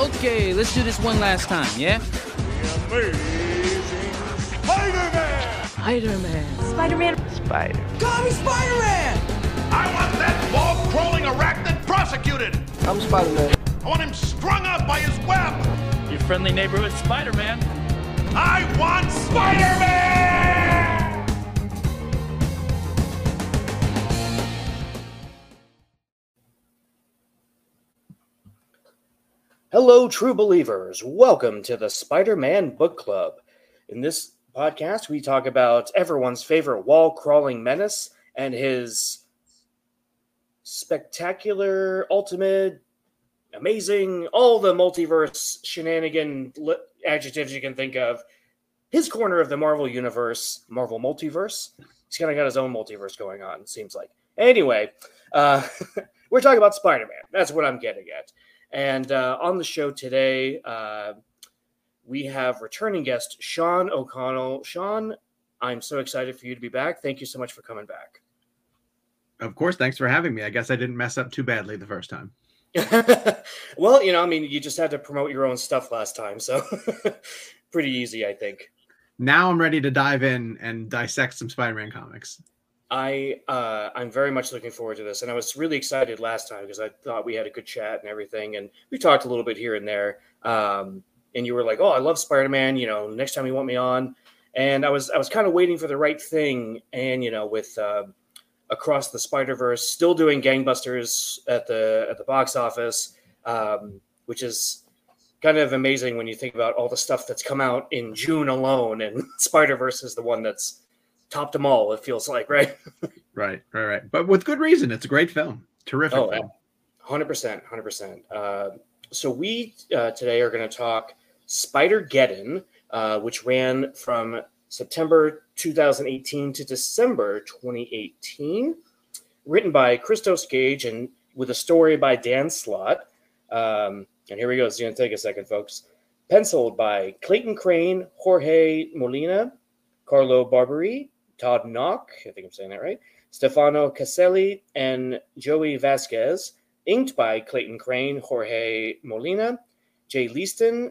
Okay, let's do this one last time, yeah? The amazing Spider-Man! Spider-Man. Spider-Man. Spider. Call me Spider-Man! I want that wall-crawling arachnid prosecuted! I'm Spider-Man. I want him strung up by his web! Your friendly neighborhood Spider-Man. I want Spider-Man! Hello, true believers. Welcome to the Spider Man Book Club. In this podcast, we talk about everyone's favorite wall crawling menace and his spectacular, ultimate, amazing, all the multiverse shenanigan adjectives you can think of. His corner of the Marvel Universe, Marvel Multiverse. He's kind of got his own multiverse going on, seems like. Anyway, uh, we're talking about Spider Man. That's what I'm getting at. And uh, on the show today, uh, we have returning guest Sean O'Connell. Sean, I'm so excited for you to be back. Thank you so much for coming back. Of course, thanks for having me. I guess I didn't mess up too badly the first time. well, you know, I mean, you just had to promote your own stuff last time, so pretty easy, I think. Now I'm ready to dive in and dissect some Spider-Man comics. I uh, I'm very much looking forward to this, and I was really excited last time because I thought we had a good chat and everything, and we talked a little bit here and there. Um, and you were like, "Oh, I love Spider-Man," you know. Next time you want me on, and I was I was kind of waiting for the right thing, and you know, with uh, across the Spider Verse still doing gangbusters at the at the box office, um, which is kind of amazing when you think about all the stuff that's come out in June alone, and Spider Verse is the one that's topped them all. It feels like, right? Right, right, right. But with good reason. It's a great film. Terrific Oh, film. Hundred percent, hundred percent. So we uh, today are going to talk Spider Geddon, uh, which ran from September 2018 to December 2018, written by Christos Gage and with a story by Dan Slott. Um, and here we go. It's going to take a second, folks. Penciled by Clayton Crane, Jorge Molina, Carlo Barberi, Todd Nauck, I think I'm saying that right, Stefano Caselli, and Joey Vasquez. Inked by Clayton Crane, Jorge Molina, Jay Leisten,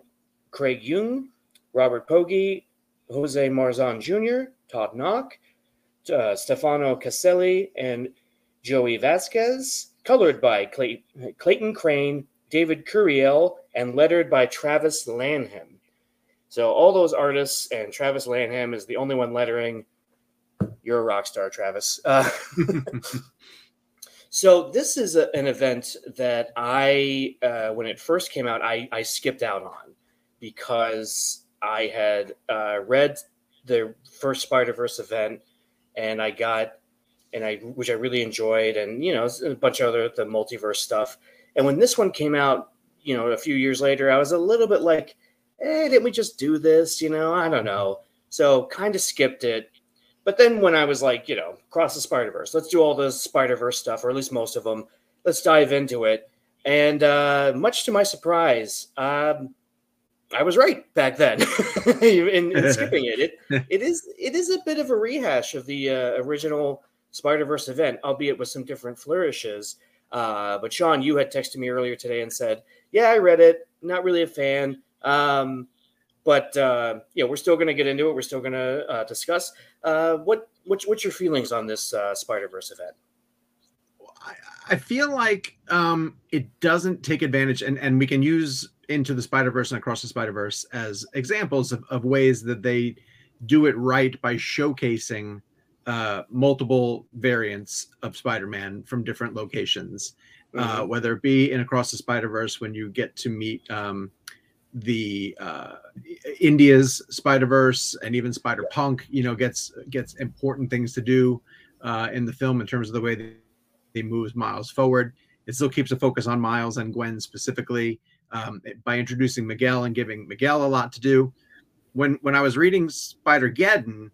Craig Young, Robert Poggi, Jose Marzan Jr., Todd Nauck, uh, Stefano Caselli, and Joey Vasquez. Colored by Clay- Clayton Crane, David Curiel, and lettered by Travis Lanham. So all those artists and Travis Lanham is the only one lettering. You're a rock star, Travis. Uh, so this is a, an event that I, uh, when it first came out, I, I skipped out on because I had uh, read the first Spider Verse event, and I got, and I which I really enjoyed, and you know a bunch of other the multiverse stuff. And when this one came out, you know, a few years later, I was a little bit like, "Hey, didn't we just do this?" You know, I don't know. So kind of skipped it. But then when I was like, you know, cross the Spider Verse, let's do all the Spider Verse stuff, or at least most of them. Let's dive into it. And uh, much to my surprise, um, I was right back then in, in skipping it. It it is it is a bit of a rehash of the uh, original Spider Verse event, albeit with some different flourishes. Uh, but Sean, you had texted me earlier today and said, "Yeah, I read it. Not really a fan." Um, but uh, yeah, we're still going to get into it. We're still going to uh, discuss uh, what what's what's your feelings on this uh, Spider Verse event? I, I feel like um, it doesn't take advantage, and, and we can use into the Spider Verse and across the Spider Verse as examples of, of ways that they do it right by showcasing uh, multiple variants of Spider Man from different locations, uh, whether it be in Across the Spider Verse when you get to meet um, the uh, India's Spider Verse and even Spider Punk, you know, gets gets important things to do uh, in the film in terms of the way that he moves Miles forward. It still keeps a focus on Miles and Gwen specifically um, by introducing Miguel and giving Miguel a lot to do. When when I was reading Spider Geddon,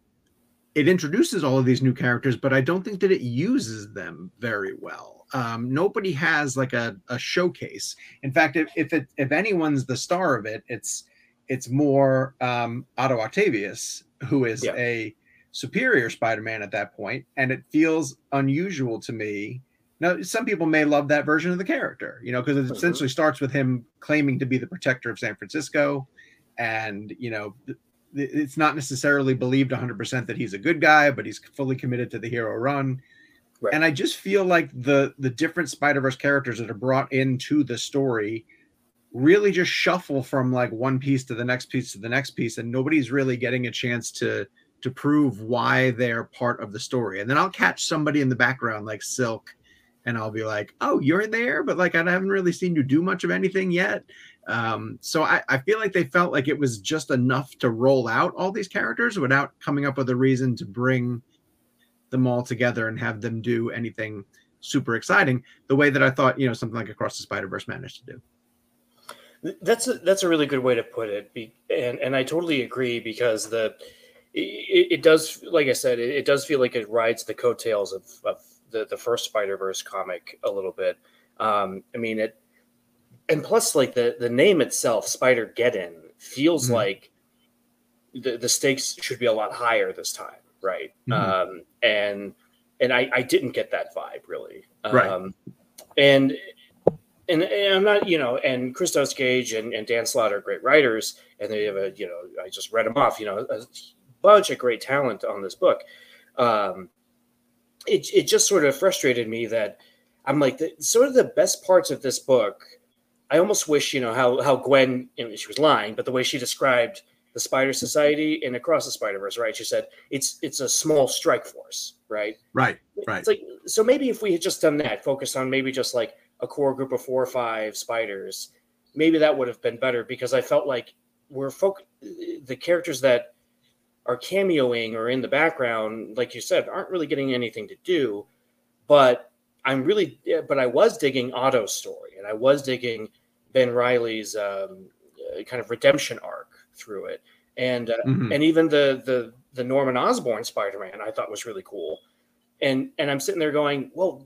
it introduces all of these new characters, but I don't think that it uses them very well. Um, nobody has like a, a showcase. In fact, if if, it, if anyone's the star of it, it's it's more um, Otto Octavius, who is Yeah. a superior Spider-Man at that point, and it feels unusual to me Now, some people may love that version of the character, you know, because it Mhm. essentially starts with him claiming to be the protector of San Francisco, and you know, it's not necessarily believed 100% that he's a good guy, but he's fully committed to the hero run. Right. And I just feel like the the different Spider Verse characters that are brought into the story really just shuffle from like one piece to the next piece to the next piece, and nobody's really getting a chance to to prove why they're part of the story. And then I'll catch somebody in the background like Silk, and I'll be like, "Oh, you're there," but like I haven't really seen you do much of anything yet. Um, so I, I feel like they felt like it was just enough to roll out all these characters without coming up with a reason to bring them all together and have them do anything super exciting the way that I thought, you know, something like Across the Spider Verse managed to do. That's a, that's a really good way to put it, and and I totally agree because the it, it does, like I said, it, it does feel like it rides the coattails of, of the the first Spider Verse comic a little bit. Um, I mean it, and plus, like the the name itself, Spider Geddon, feels Mhm. like the the stakes should be a lot higher this time, right? Mhm. Um, and and I I didn't get that vibe really, Right. um, and and, and I'm not, you know, and Christos Gage and, and Dan Slott are great writers, and they have a, you know, I just read them off, you know, a bunch of great talent on this book. Um, it it just sort of frustrated me that I'm like, the, sort of the best parts of this book. I almost wish, you know, how how Gwen, you know, she was lying, but the way she described the Spider mm-hmm. Society and across the Spider Verse, right? She said it's it's a small strike force, right? Right. Right. It's like so maybe if we had just done that, focused on maybe just like a core group of four or five spiders, maybe that would have been better because I felt like we're folk the characters that are cameoing or in the background, like you said, aren't really getting anything to do. But I'm really, but I was digging Otto's story, and I was digging Ben Riley's um, uh, kind of redemption arc through it, and uh, Mhm. and even the the the Norman Osborn Spider-Man I thought was really cool, and and I'm sitting there going, well,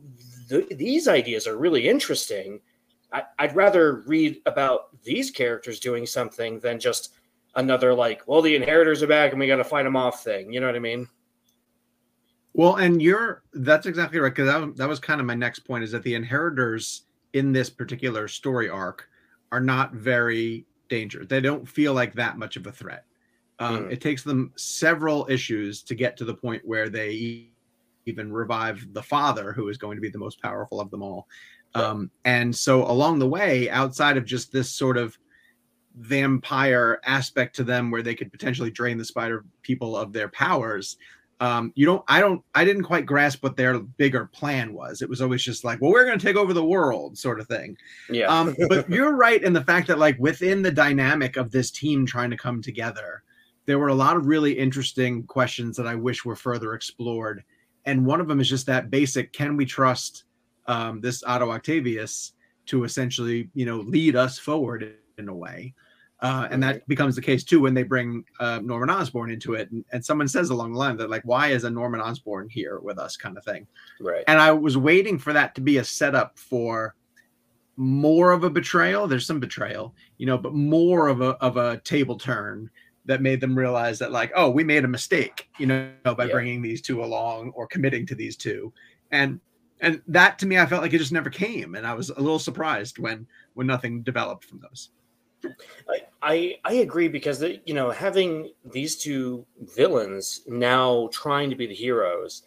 th- these ideas are really interesting. I, I'd rather read about these characters doing something than just another like, well, the inheritors are back and we got to fight them off thing. You know what I mean? Well, and you're that's exactly right because that, that was kind of my next point is that the inheritors in this particular story arc are not very dangerous. They don't feel like that much of a threat. Um, Mm. It takes them several issues to get to the point where they even revive the father, who is going to be the most powerful of them all. Right. Um, and so along the way, outside of just this sort of vampire aspect to them where they could potentially drain the spider people of their powers um you don't i don't i didn't quite grasp what their bigger plan was. It was always just like well we're going to take over the world sort of thing. Yeah. um but you're right in the fact that like within the dynamic of this team trying to come together there were a lot of really interesting questions that i wish were further explored. And one of them is just that basic can we trust um this otto octavius to essentially you know lead us forward in a way uh, and that becomes the case too when they bring uh, Norman Osborn into it, and, and someone says along the line that like, "Why is a Norman Osborn here with us?" kind of thing. right. And I was waiting for that to be a setup for more of a betrayal. There's some betrayal, you know, but more of a of a table turn that made them realize that like, oh, we made a mistake, you know, by Yeah. bringing these two along or committing to these two, and and that to me, I felt like it just never came, and I was a little surprised when when nothing developed from those. I, I I agree because the, you know having these two villains now trying to be the heroes.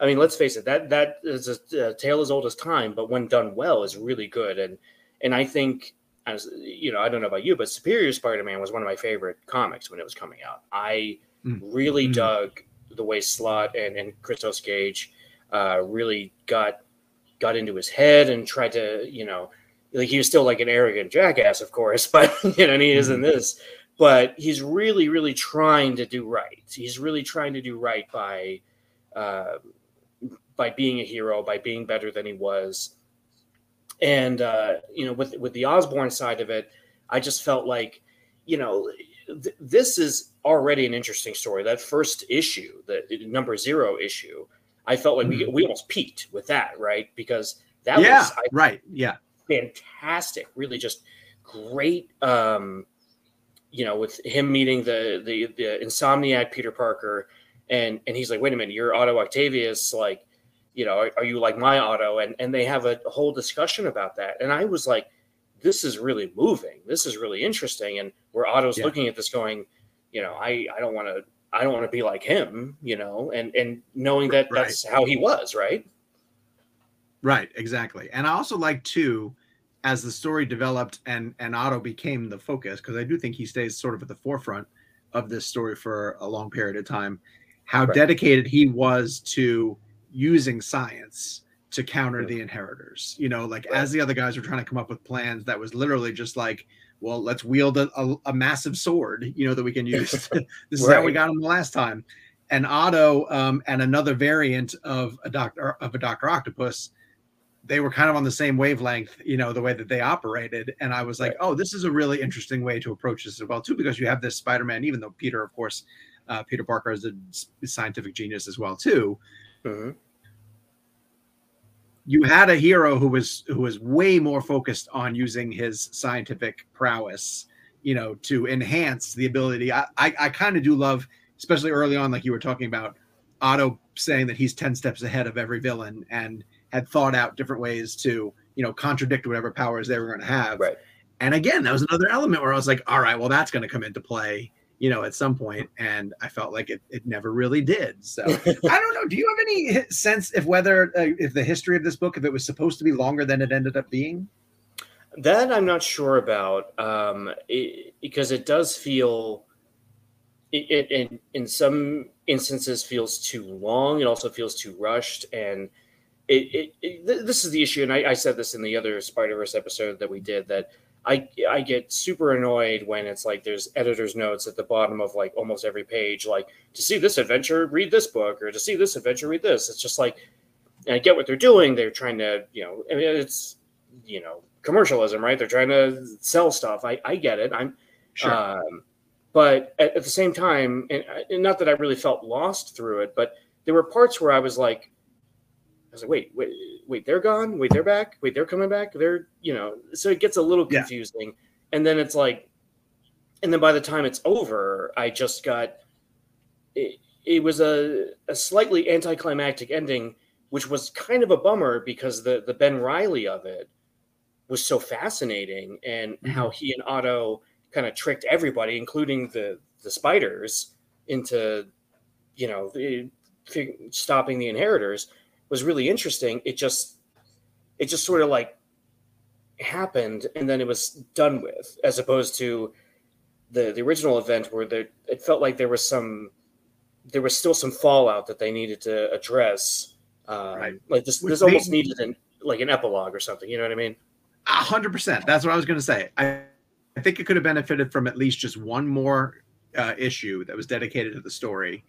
I mean, let's face it that that is a, a tale as old as time, but when done well, is really good. And and I think as you know, I don't know about you, but Superior Spider-Man was one of my favorite comics when it was coming out. I Mm. really Mm. dug the way Slott and and Christos Gage uh, really got got into his head and tried to you know like he was still like an arrogant jackass, of course, but you know, and he is in this. But he's really, really trying to do right. He's really trying to do right by, uh, by being a hero, by being better than he was. And uh, you know, with with the Osborn side of it, I just felt like, you know, th- this is already an interesting story. That first issue, the number zero issue, I felt like we we almost peaked with that, right? Because that yeah, was I right. Yeah. Fantastic really just great um you know with him meeting the the the insomniac peter parker and and he's like wait a minute you're otto octavius like you know, are, are you like my Otto? And and they have a whole discussion about that. And I was like, this is really moving. This is really interesting. And where Otto's Yeah. looking at this, going, you know, I I don't want to. I don't want to be like him, you know, and and knowing that Right. that's how he was, right? Right, exactly. And I also like too, as the story developed and and Otto became the focus, because I do think he stays sort of at the forefront of this story for a long period of time, how Right. dedicated he was to using science to counter Mhm. the inheritors. You know, like Right. as the other guys were trying to come up with plans, that was literally just like, well, let's wield a, a, a massive sword, you know, that we can use. this is how we got him the last time. And Otto um, and another variant of a doctor of a Doctor Octopus they were kind of on the same wavelength, you know, the way that they operated. And I was like, Right. oh, this is a really interesting way to approach this as well, too, because you have this Spider-Man, even though Peter, of course, uh, Peter Parker is a scientific genius as well, too. Mhm. You had a hero who was who was way more focused on using his scientific prowess, you know, to enhance the ability. I I, I kind of do love, especially early on, like you were talking about, Otto saying that he's 10 steps ahead of every villain and had thought out different ways to, you know, contradict whatever powers they were going to have. Right. And again, that was another element where I was like, all right, well, that's going to come into play, you know, at some point. And I felt like it, it never really did. So I don't know. Do you have any sense if whether, uh, if the history of this book, if it was supposed to be longer than it ended up being? That I'm not sure about um, it, because it does feel, it, it in, in some instances feels too long. It also feels too rushed, and it, it, it this is the issue. And I, I said this in the other Spider Verse episode that we did that I I get super annoyed when it's like there's editor's notes at the bottom of like almost every page, like to see this adventure, read this book, or to see this adventure, read this. It's just like, and I get what they're doing. They're trying to, you know, I mean, it's, you know, commercialism, right? They're trying to sell stuff. I, I get it. I'm, um, but at, at the same time, and, and not that I really felt lost through it, but there were parts where I was like, I was like, wait, wait, wait, they're gone. Wait, they're back. Wait, they're coming back. They're, you know, so it gets a little Yeah. confusing. And then it's like, and then by the time it's over, I just got, it, it was a, a slightly anticlimactic ending, which was kind of a bummer because the, the Ben Riley of it was so fascinating and mm-hmm. how he and Otto kind of tricked everybody, including the, the spiders into, you know, the, stopping the inheritors was really interesting. It just, it just sort of like happened and then it was done with, as opposed to the the original event where there it felt like there was some, there was still some fallout that they needed to address. Um, Right. Like this, Which this almost made- needed an like an epilogue or something. You know what I mean? A hundred percent. That's what I was going to say. I, I think it could have benefited from at least just one more uh, issue that was dedicated to the story.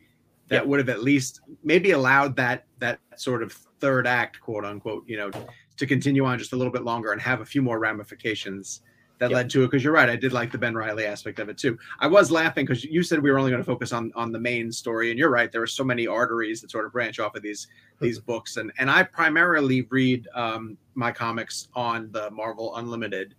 That Yeah. would have at least maybe allowed that that sort of third act, quote unquote, you know, to continue on just a little bit longer and have a few more ramifications that Yeah. led to it. Because you're right, I did like the Ben Riley aspect of it too. I was laughing because you said we were only going to focus on on the main story, and you're right. There are so many arteries that sort of branch off of these these books, and and I primarily read um, my comics on the Marvel Unlimited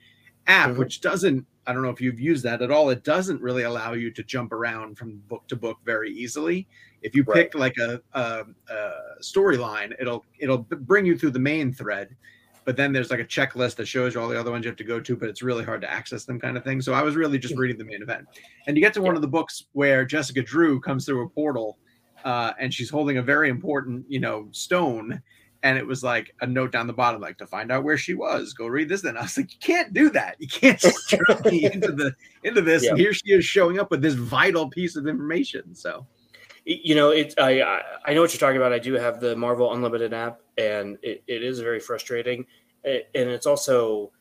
app, Mhm. which doesn't. I don't know if you've used that at all. It doesn't really allow you to jump around from book to book very easily. If you Right. pick like a, a, a storyline, it'll it'll bring you through the main thread, but then there's like a checklist that shows you all the other ones you have to go to, but it's really hard to access them, kind of thing. So I was really just reading the main event, and you get to one Yeah. of the books where Jessica Drew comes through a portal, uh, and she's holding a very important, you know, stone. And it was like a note down the bottom, like to find out where she was, go read this. Then I was like, you can't do that. You can't just me into the into this. And here she is showing up with this vital piece of information. So you know it I, I know what you're talking about i do have the marvel unlimited app and it, it is very frustrating A- and it's also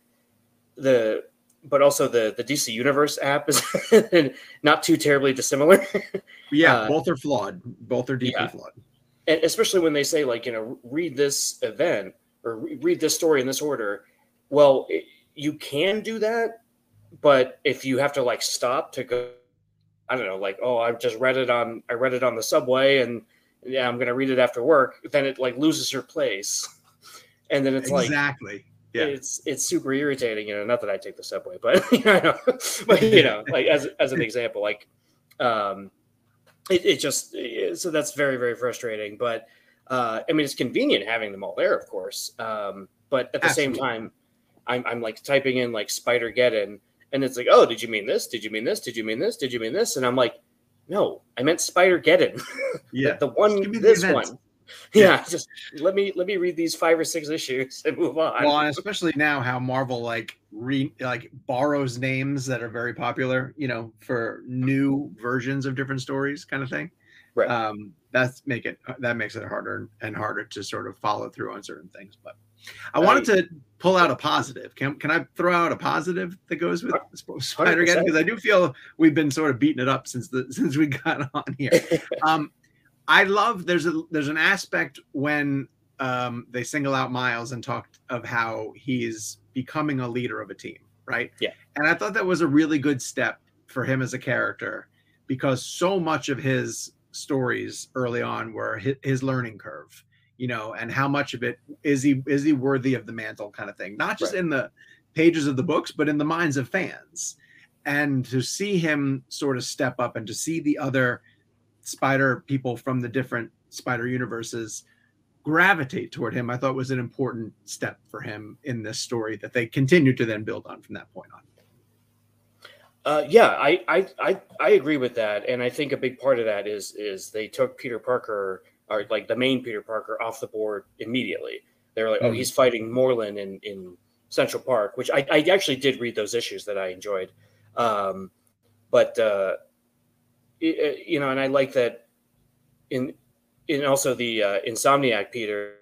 the but also the the dc universe app is not too terribly dissimilar yeah, Uh, both are flawed. Both are deeply yeah. flawed. and especially when they say like you know read this event or read this story in this order well it, you can do that but if you have to like stop to go i don't know like oh i just read it on i read it on the subway and yeah i'm gonna read it after work then it like loses your place and then it's like exactly. Yeah. it's it's super irritating you know not that i take the subway but you know but you know like as as an example like um it, it just so that's very very frustrating but Uh, I mean, it's convenient having them all there, of course. Um, but at the Absolutely. same time, I'm, I'm like typing in like Spider Geddon, and it's like, oh, did you mean this? Did you mean this? Did you mean this? Did you mean this? And I'm like, no, I meant Spider Geddon. Yeah. the one, the this events. one. Yeah, just let me let me read these five or six issues and move on. well, and especially now how Marvel like re like borrows names that are very popular, you know, for new versions of different stories, kind of thing. Right. Um, that's make it that makes it harder and harder to sort of follow through on certain things. But I wanted to pull out a positive. Can can I throw out a positive that goes with Spider Geddon? Because I do feel we've been sort of beating it up since the since we got on here. um, I love there's a there's an aspect when um, they single out Miles and talk of how he's becoming a leader of a team, right? Yeah. And I thought that was a really good step for him as a character because so much of his stories early on were his, his learning curve, you know, and how much of it is he is he worthy of the mantle kind of thing, not just Right. in the pages of the books, but in the minds of fans. And to see him sort of step up and to see the other spider people from the different spider universes gravitate toward him i thought was an important step for him in this story that they continue to then build on from that point on Uh, yeah, I, I I I agree with that, and I think a big part of that is is they took Peter Parker or like the main Peter Parker off the board immediately. They were like, oh, Mhm. he's fighting Morlun in in Central Park, which I, I actually did read those issues that I enjoyed, um, but uh, it- it- you know, and I like that in in also the uh, Insomniac Peter.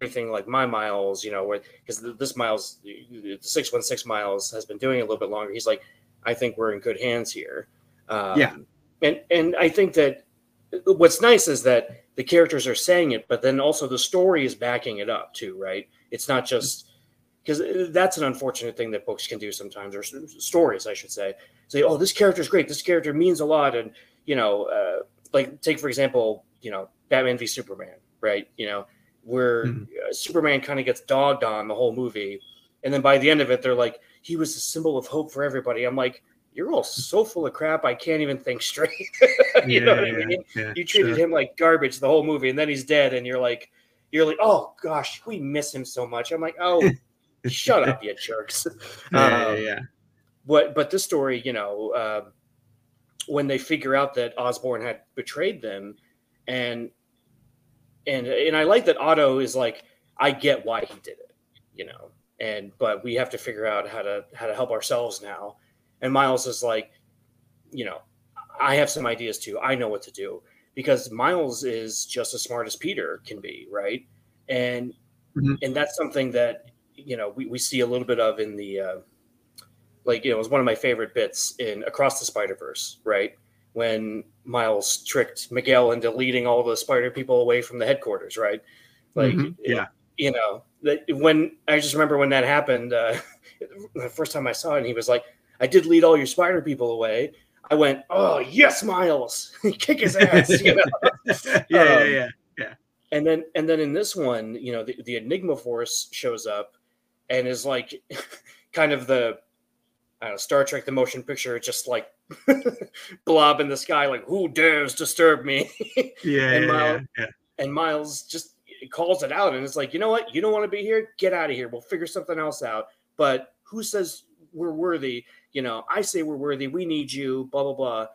Anything like my miles, you know, where because this miles, the six one six miles has been doing a little bit longer. He's like, I think we're in good hands here. Um, Yeah. and and I think that what's nice is that the characters are saying it, but then also the story is backing it up too, right? It's not just because that's an unfortunate thing that books can do sometimes, or stories, I should say. Say, oh, this character is great. This character means a lot, and you know, uh, like take for example, you know, Batman v Superman, right? You know, where Mhm. uh, Superman kind of gets dogged on the whole movie, and then by the end of it, they're like, he was a symbol of hope for everybody. I'm like, you're all so full of crap. I can't even think straight. you know what I mean? yeah, You treated sure. him like garbage the whole movie, and then he's dead, and you're like, you're like, oh gosh, we miss him so much. I'm like, oh, shut up, you jerks. yeah, yeah, Um, yeah. But but this story, you know, um when they figure out that Osborn had betrayed them, and and and I like that Otto is like, I get why he did it, you know, and but we have to figure out how to how to help ourselves now. And Miles is like, you know, I have some ideas too. I know what to do because Miles is just as smart as Peter can be, right? And Mhm. and that's something that you know we, we see a little bit of in the uh, like you know it was one of my favorite bits in Across the Spider Verse, right? When Miles tricked Miguel into leading all the Spider people away from the headquarters, right? Like, Mhm, yeah. you know, that when I just remember when that happened, uh, the first time I saw it, and he was like, "I did lead all your Spider people away." I went, "Oh yes, Miles, kick his ass!" you know. yeah, yeah, Um, yeah. And then and then in this one, you know, the, the Enigma Force shows up and is like kind of the I don't know, Star Trek the motion picture, just like blob in the sky, like who dares disturb me? Yeah, and yeah, Miles- yeah, and Miles just calls it out and it's like, you know what? You don't want to be here? Get out of here. We'll figure something else out. But who says we're worthy? You know, I say we're worthy. We need you, blah, blah, blah.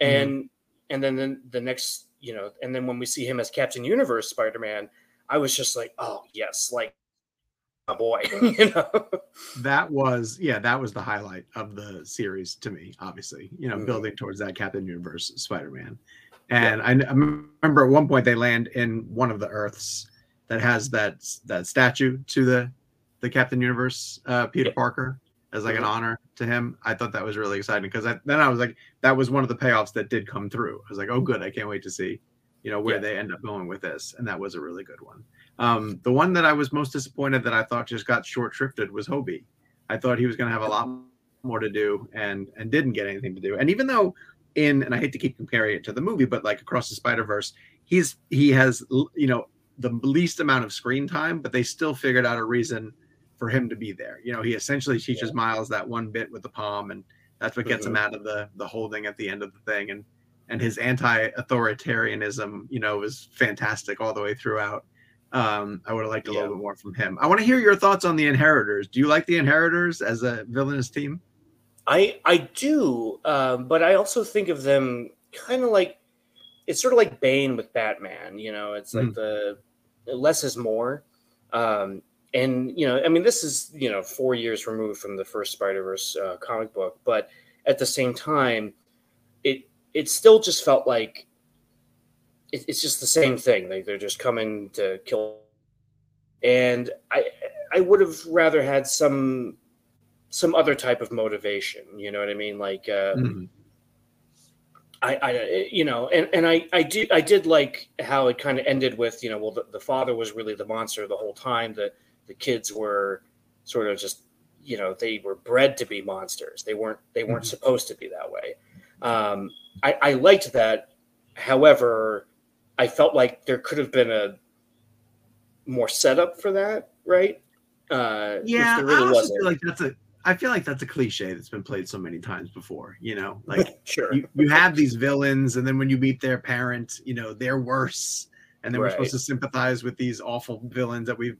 And and then the, the next, you know, and then when we see him as Captain Universe Spider-Man, I was just like, oh yes, like a boy, you know. that was yeah that was the highlight of the series to me obviously you know Mhm. building towards that captain universe spider-man and I, I remember at one point they land in one of the earths that has that that statue to the the captain universe uh peter Yeah. parker as like an Mhm. honor to him i thought that was really exciting because then i was like that was one of the payoffs that did come through i was like oh good i can't wait to see you know where Yeah. they end up going with this and that was a really good one um, the one that I was most disappointed that I thought just got short shrifted was Hobie. I thought he was going to have a lot more to do and and didn't get anything to do. And even though in and I hate to keep comparing it to the movie, but like across the Spider Verse, he's he has you know the least amount of screen time, but they still figured out a reason for him to be there. You know, he essentially teaches Miles that one bit with the palm, and that's what gets him out of the the holding at the end of the thing. And and his anti-authoritarianism, you know, was fantastic all the way throughout. Um, I would have liked a Yeah. little bit more from him. I want to hear your thoughts on the Inheritors. Do you like the Inheritors as a villainous team? I I do, um, but I also think of them kind of like it's sort of like Bane with Batman. You know, it's like the less is more. Um, and you know, I mean, this is you know four years removed from the first Spider Verse uh, comic book, but at the same time, it it still just felt like it, it's just the same thing. Like they're just coming to kill. And I I would have rather had some some other type of motivation. You know what I mean? Like uh, Mhm. I, I, you know, and, and I, I did, I did like how it kind of ended with, you know, well, the, the father was really the monster the whole time. The, the kids were sort of just, you know, they were bred to be monsters. They weren't, they weren't Mhm. supposed to be that way. Um, I, I liked that. However, I felt like there could have been a more setup for that, right? Uh, Yeah, there I also feel like that's a. I feel like that's a cliche that's been played so many times before. You know, like sure. you, you have these villains, and then when you meet their parent, you know they're worse, and then we're supposed to sympathize with these awful villains that we've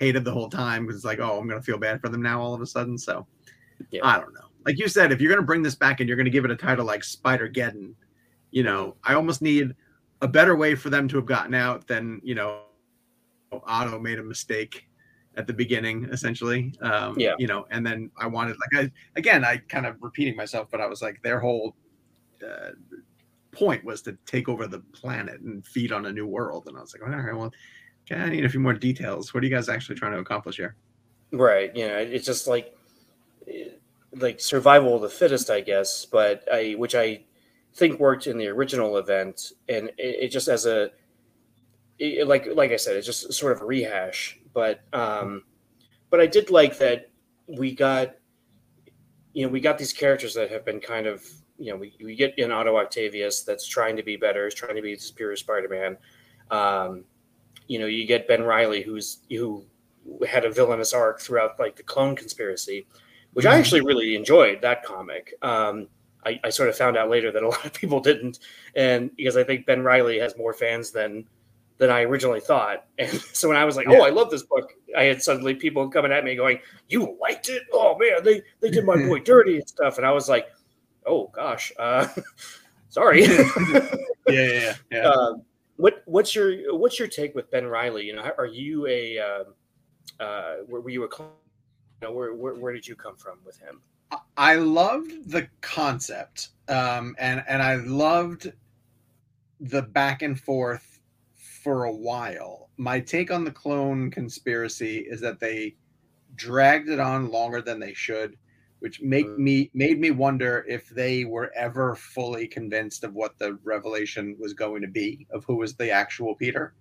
hated the whole time because it's like, oh, I'm gonna feel bad for them now all of a sudden. So Yeah. I don't know. Like you said, if you're gonna bring this back and you're gonna give it a title like Spider Geddon, you know, I almost need a better way for them to have gotten out than you know, Otto made a mistake at the beginning, essentially. Um, Yeah. You know, and then I wanted like I again, I kind of repeating myself, but I was like their whole uh, point was to take over the planet and feed on a new world, and I was like, all right, well, okay, I need a few more details. What are you guys actually trying to accomplish here? Right. You know, it's just like like survival of the fittest, I guess. But I, which I think worked in the original event, and it, it just as a it, like like I said, it's just sort of a rehash. But um, but I did like that we got you know we got these characters that have been kind of you know we, we get in Otto Octavius that's trying to be better, is trying to be superior Spider-Man. Um, you know, you get Ben Riley, who's who had a villainous arc throughout like the clone conspiracy, which I Mhm. actually really enjoyed that comic. Um, I, I sort of found out later that a lot of people didn't, and because I think Ben Riley has more fans than than I originally thought. And so when I was like, "Oh, I love this book," I had suddenly people coming at me going, "You liked it? Oh man, they they did my boy dirty and stuff." And I was like, "Oh gosh, uh, sorry." Yeah, yeah, yeah. Um, what what's your what's your take with Ben Riley? You know, are you a uh, uh, were, you a you know, where, where where did you come from with him? I loved the concept, um, and and I loved the back and forth for a while. My take on the clone conspiracy is that they dragged it on longer than they should, which make Mm. me made me wonder if they were ever fully convinced of what the revelation was going to be of who was the actual Peter.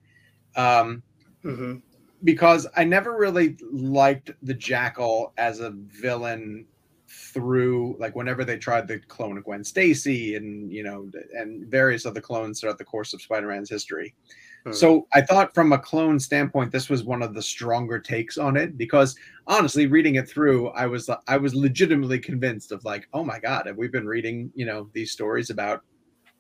Um, Mm-hmm. because I never really liked the Jackal as a villain through like whenever they tried the clone of Gwen Stacy and you know and various other clones throughout the course of Spider-Man's history. Hmm. So I thought from a clone standpoint this was one of the stronger takes on it because honestly reading it through I was I was legitimately convinced of like oh my god have we been reading you know these stories about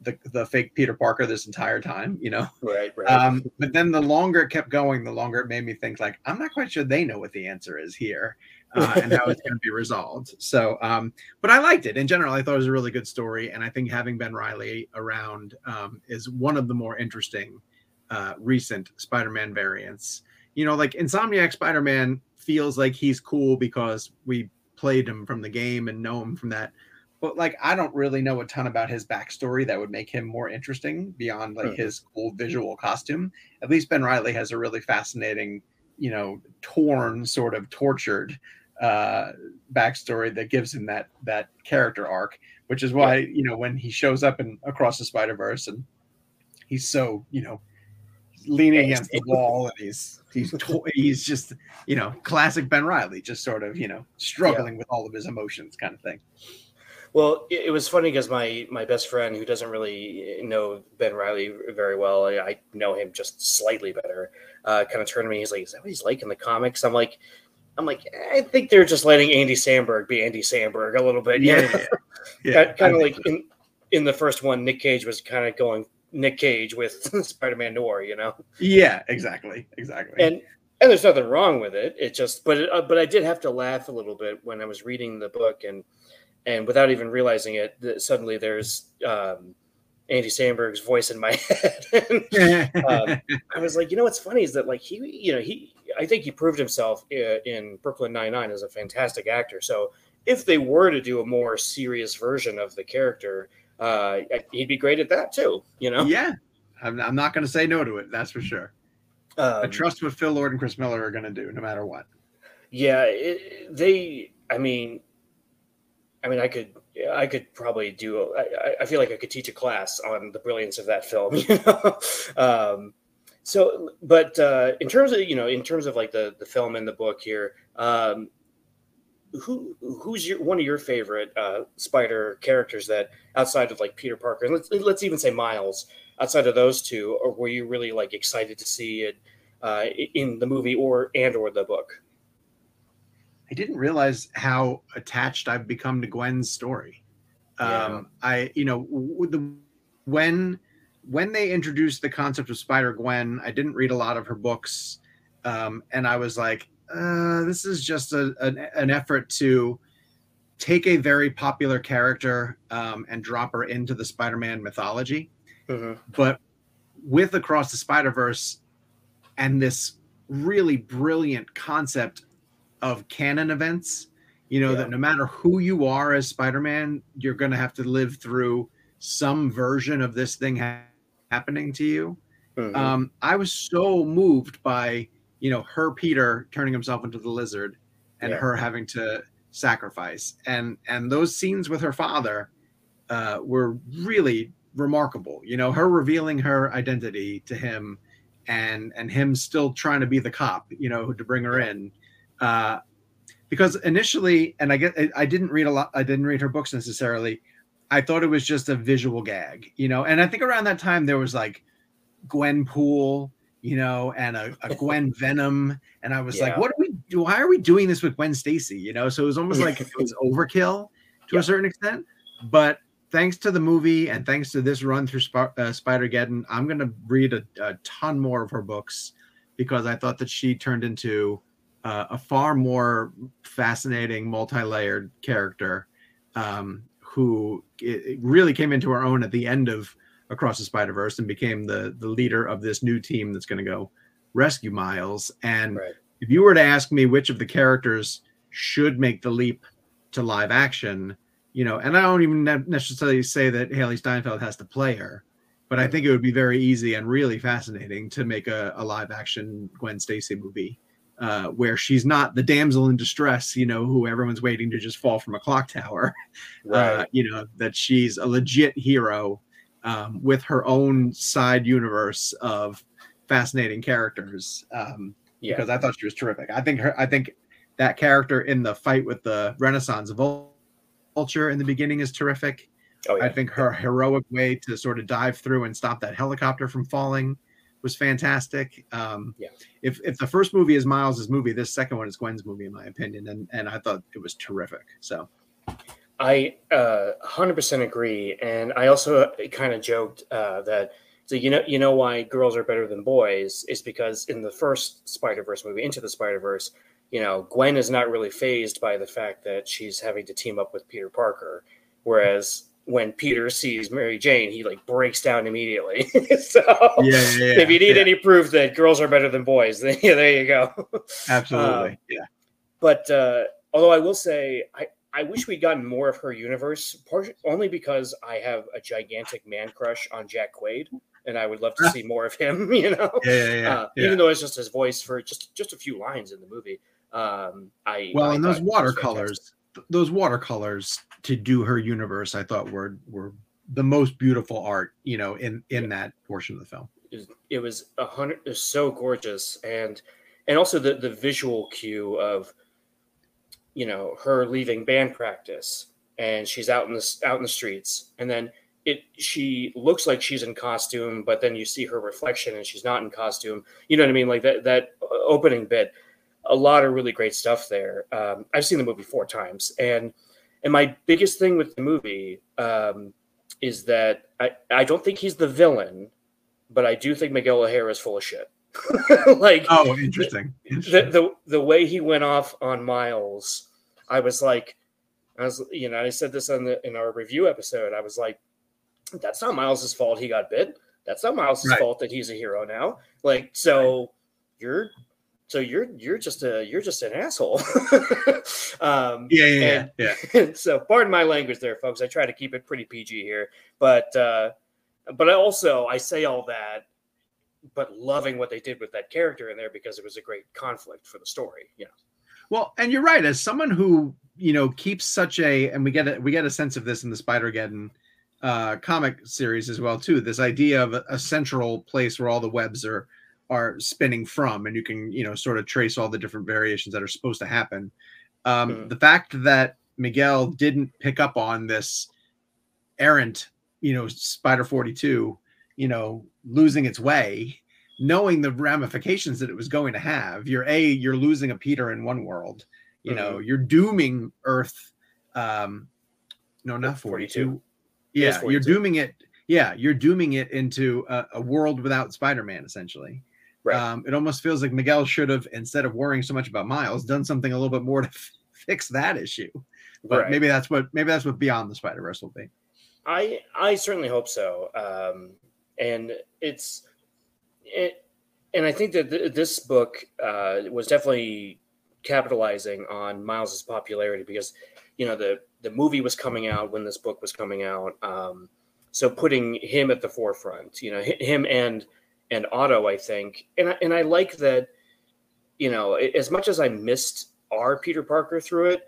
the the fake Peter Parker this entire time you know Right, right. um, but then the longer it kept going, the longer it made me think like I'm not quite sure they know what the answer is here uh, and how it's going to be resolved. So, um, but I liked it in general. I thought it was a really good story, and I think having Ben Riley around um, is one of the more interesting uh, recent Spider-Man variants. You know, like Insomniac Spider-Man feels like he's cool because we played him from the game and know him from that but like I don't really know a ton about his backstory that would make him more interesting beyond like his cool visual costume. At least Ben Riley has a really fascinating, you know, torn, sort of tortured uh backstory that gives him that that character arc, which is why, you know, when he shows up in across the Spider-Verse and he's so, you know, leaning against the wall and he's he's to- he's just, you know, classic Ben Riley, just sort of, you know, struggling with all of his emotions kind of thing. Well, it, it was funny because my my best friend, who doesn't really know Ben Riley very well, I, know him just slightly better. Uh, kind of turned to me. He's like, "Is that what he's like in the comics?" I'm like, "I'm like, I think they're just letting Andy Samberg be Andy Samberg a little bit." Yeah, yeah. kind, of like in in the first one, Nick Cage was kind of going Nick Cage with Spider-Man Noir, you know. Yeah, exactly, exactly. And and there's nothing wrong with it. It just, but it, uh, but I did have to laugh a little bit when I was reading the book and and without even realizing it, th- suddenly there's um, Andy Samberg's voice in my head. and, um, I was like, you know, what's funny is that like he, you know, he, I think he proved himself in, in Brooklyn Nine Nine as a fantastic actor. So if they were to do a more serious version of the character, uh, he'd be great at that too. You know? yeah, I'm, I'm not going to say no to it. That's for sure. Um, I trust what Phil Lord and Chris Miller are going to do, no matter what. Yeah, it, they. I mean, I mean, I could, I could probably do. I, I feel like I could teach a class on the brilliance of that film. You know, um, so, but uh, in terms of you know, in terms of like the the film and the book here, um, who who's your one of your favorite uh, Spider characters that outside of like Peter Parker, and let's let's even say Miles, outside of those two, or were you really like excited to see it uh, in the movie or and or the book? I didn't realize how attached I've become to Gwen's story. Yeah. Um, I, you know, the when when they introduced the concept of Spider Gwen, I didn't read a lot of her books, um, and I was like, uh, this is just a, an, an effort to take a very popular character um, and drop her into the Spider-Man mythology. Mhm. But with Across the Spider Verse and this really brilliant concept of canon events, you know, Yeah. that no matter who you are as Spider Man, you're going to have to live through some version of this thing ha- happening to you. Mhm. Um, I was so moved by, you know, her Peter turning himself into the lizard and Yeah. her having to sacrifice. And and those scenes with her father uh, were really remarkable you know her revealing her identity to him and and him still trying to be the cop you know to bring her in. Uh because initially and i get I- i didn't read a lot i didn't read her books necessarily i thought it was just a visual gag you know? And i think around that time there was like gwenpool you know and a, a gwen venom and i was like what are we do why are we doing this with gwen stacy you know so it was almost like it was overkill to Yeah. a certain extent but thanks to the movie and thanks to this run through Sp- uh, Spider-Geddon, I'm going to read a, a ton more of her books because I thought that she turned into uh, a far more fascinating, multi-layered character um, who it, it really came into her own at the end of Across the Spider-Verse and became the the leader of this new team that's going to go rescue Miles. And Right. if you were to ask me which of the characters should make the leap to live action, you know, and I don't even necessarily say that Hailee Steinfeld has to play her, but I think it would be very easy and really fascinating to make a, a live action Gwen Stacy movie uh, where she's not the damsel in distress, you know, who everyone's waiting to just fall from a clock tower. Uh, you know, that she's a legit hero um, with her own side universe of fascinating characters. Um, yeah. because I thought she was terrific. I think her, I think that character in the fight with the Renaissance Vulture in the beginning is terrific. oh, yeah. I think her heroic way to sort of dive through and stop that helicopter from falling was fantastic. Um, Yeah. If if the first movie is Miles's movie, this second one is Gwen's movie, in my opinion, and and I thought it was terrific. So I uh, 100% agree, and I also kind of joked uh, that so you know you know why girls are better than boys is because in the first Spider Verse movie, Into the Spider Verse, you know Gwen is not really fazed by the fact that she's having to team up with Peter Parker, whereas when Peter sees Mary Jane, he like breaks down immediately. so if you need any proof that girls are better than boys, then yeah, there you go. absolutely, um, yeah, But uh, although I will say, I, I wish we'd gotten more of her universe, part, only because I have a gigantic man crush on Jack Quaid, and I would love to see more of him. You know, yeah, yeah, yeah. uh, even though it's just his voice for just just a few lines in the movie. Um, I well, I and those thought it was watercolors, those watercolors to do her universe, I thought were were the most beautiful art, you know, in in that portion of the film. It was- It was a hundred. It was so gorgeous, and and also the the visual cue of you know her leaving band practice and she's out in the out in the streets. And then it she looks like she's in costume but then you see her reflection and she's not in costume. You know what i mean? Like that that opening bit a lot of really great stuff there. Um, i've seen the movie four times. And and my biggest thing with the movie um, is that I, I don't think he's the villain, but I do think Miguel O'Hara is full of shit. like Oh, interesting. the, interesting. the the way he went off on Miles, I was like, I was you know I said this in the in our review episode. I was like, that's not Miles's fault. He got bit. That's not Miles's Right. fault that he's a hero now. Like so, you're so you're you're just a you're just an asshole. um, yeah, yeah, yeah, yeah. so pardon my language there folks i try to keep it pretty pg here but uh but i also i say all that but loving what they did with that character in there because it was a great conflict for the story Yeah. Well, and you're right. As someone who you know keeps such a, and we get a we get a sense of this in the Spider Geddon uh, comic series as well too. This idea of a, central place where all the webs are are spinning from, and you can you know sort of trace all the different variations that are supposed to happen. Um, Mhm. The fact that Miguel didn't pick up on this errant, you know, Spider Forty Two, you know, losing its way knowing the ramifications that it was going to have you're a you're losing a peter in one world you know you're dooming earth um no not 42, 42. yeah Yes, you're dooming it yeah you're dooming it into a, a world without spider-man essentially. Right. um it almost feels like miguel should have instead of worrying so much about miles done something a little bit more to f- fix that issue. But Right. maybe that's what maybe that's what beyond the spider-verse will be. I i certainly hope so. Um and it's it and i think that th- this book uh was definitely capitalizing on miles's popularity because you know the the movie was coming out when this book was coming out um so putting him at the forefront you know him and and otto i think and I, and i like that you know as much as i missed our peter parker through it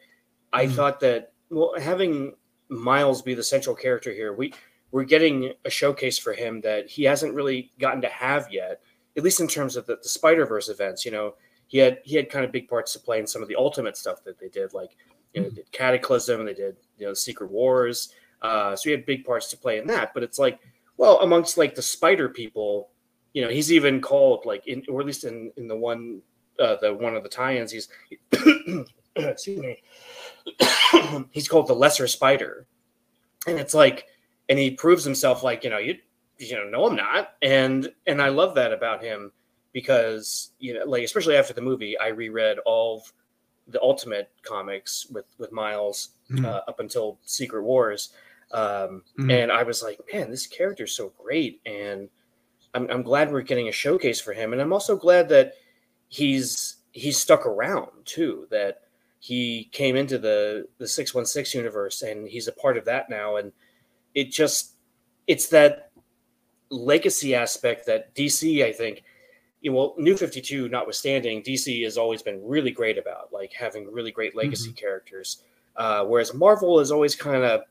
i Mhm. thought that well having miles be the central character here we we're getting a showcase for him that he hasn't really gotten to have yet at least in terms of the, the spider verse events you know he had he had kind of big parts to play in some of the ultimate stuff that they did like you know they did cataclysm they did you know secret wars uh so he had big parts to play in that but it's like well amongst like the spider people you know he's even called like in or at least in in the one uh the one of the tie-ins he's excuse me he's called the lesser spider. And it's like and he proves himself like you know you you know no i'm not. And and i love that about him because you know like especially after the movie i reread all of the ultimate comics with with miles Mhm. uh, up until secret wars. Um Mhm. and i was like man this character's so great. And I'm, I'm glad we're getting a showcase for him. And i'm also glad that he's he's stuck around too that he came into the the 616 universe and he's a part of that now. And it just it's that legacy aspect that dc i think you know, well new 52 notwithstanding dc has always been really great about like having really great legacy characters. Uh, whereas marvel is always kind of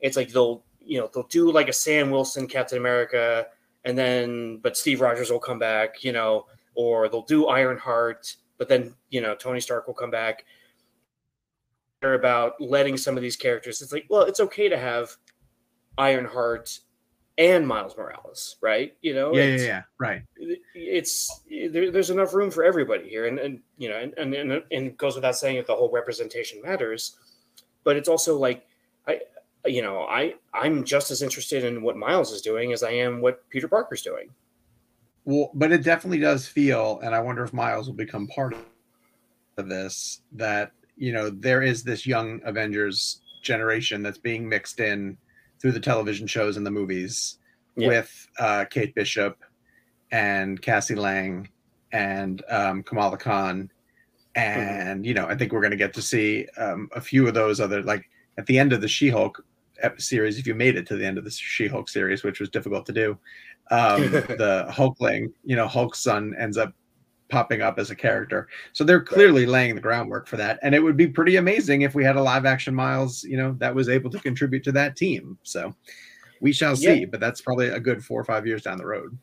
it's like they'll you know they'll do like a sam wilson captain america and then but steve rogers will come back you know or they'll do ironheart but then you know tony stark will come back. They're about letting some of these characters it's like well it's okay to have ironheart and miles morales right? You know yeah yeah yeah right. It's there, there's enough room for everybody here. And, and you know and, and and and it goes without saying that the whole representation matters. But it's also like i you know i i'm just as interested in what miles is doing as i am what peter parker's doing. Well, but it definitely does feel, and I wonder if Miles will become part of this. That you know there is this young Avengers generation that's being mixed in through the television shows and the movies Yeah. with uh, Kate Bishop and Cassie Lang and um, Kamala Khan, and you know I think we're going to get to see um, a few of those other like at the end of the She-Hulk series if you made it to the end of the She-Hulk series, which was difficult to do um, the Hulkling, you know, Hulk's son ends up popping up as a character. So they're clearly laying the groundwork for that. And it would be pretty amazing if we had a live action Miles, you know, that was able to contribute to that team. So we shall see, Yeah. but that's probably a good four or five years down the road.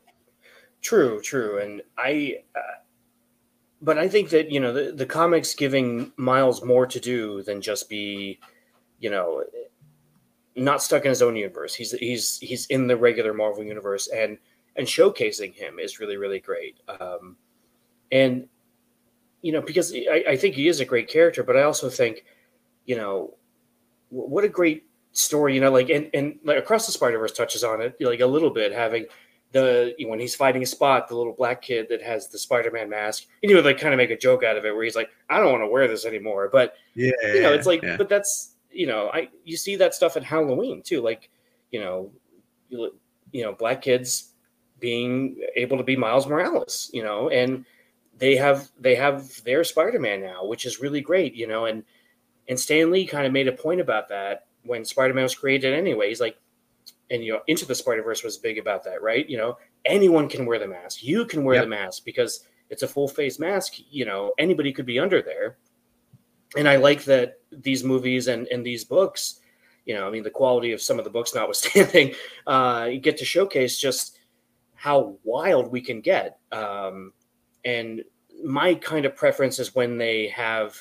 True, true, and I, uh, but I think that you know the, the comics giving Miles more to do than just be, you know, not stuck in his own universe. He's he's he's in the regular Marvel universe, and and showcasing him is really really great. Um, and you know because I, I think he is a great character, but I also think, you know, wh- what a great story, you know, like and and like across the Spider Verse touches on it like a little bit, having the when he's fighting a spot, the little black kid that has the Spider Man mask, and you would like kind of make a joke out of it where he's like, I don't want to wear this anymore, but Yeah, you know, it's like, yeah. but that's you know, I you see that stuff at Halloween too, like you know, you, you know, black kids being able to be Miles Morales, you know, and they have they have their Spider-Man now, which is really great, you know, and and Stan Lee kind of made a point about that when Spider-Man was created anyway. He's like, and you know, Into the Spider-Verse was big about that, right? You know, anyone can wear the mask. You can wear Yep. the mask because it's a full face mask, you know, anybody could be under there. And I like that these movies and, and these books, you know, I mean, the quality of some of the books notwithstanding, uh, you get to showcase just how wild we can get. Um, and my kind of preference is when they have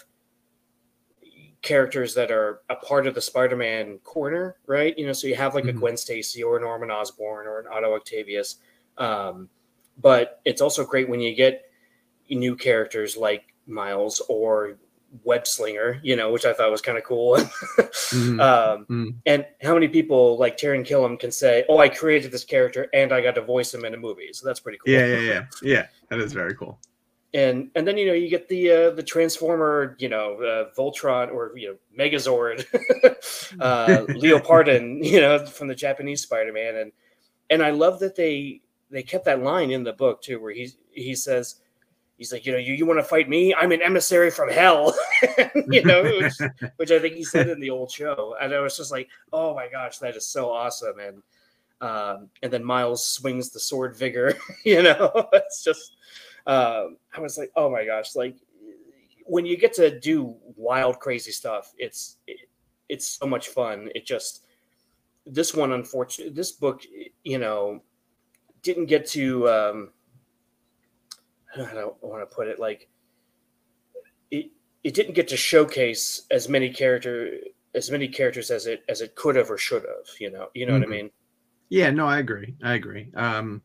characters that are a part of the Spider-Man corner, right? You know, so you have like a Mhm. Gwen Stacy or a Norman Osborn or an Otto Octavius. Um, but it's also great when you get new characters like Miles or Web Slinger, you know, which I thought was kind of cool. Mhm. um, Mhm. And how many people like Taran Killam can say, "Oh, I created this character and I got to voice him in a movie," so that's pretty cool. yeah, yeah, yeah, yeah. That is very cool. and and then you know you get the uh, the Transformer, you know, uh, Voltron or you know Megazord, uh, Leopardon, you know, from the Japanese Spider-Man, and and I love that they they kept that line in the book too, where he he says. He's like, you know, you, you want to fight me? I'm an emissary from hell, you know, which, which I think he said in the old show. And I was just like, oh my gosh, that is so awesome. And um, and then Miles swings the sword vigor, you know, it's just um, I was like, oh my gosh, like when you get to do wild, crazy stuff, it's it, it's so much fun. It just this one, unfortunately, this book, you know, didn't get to. Um, I don't want to put it like it. It didn't get to showcase as many character as many characters as it as it could have or should have. You know, you know what I Mhm. mean. Yeah, no, I agree. I agree. Um,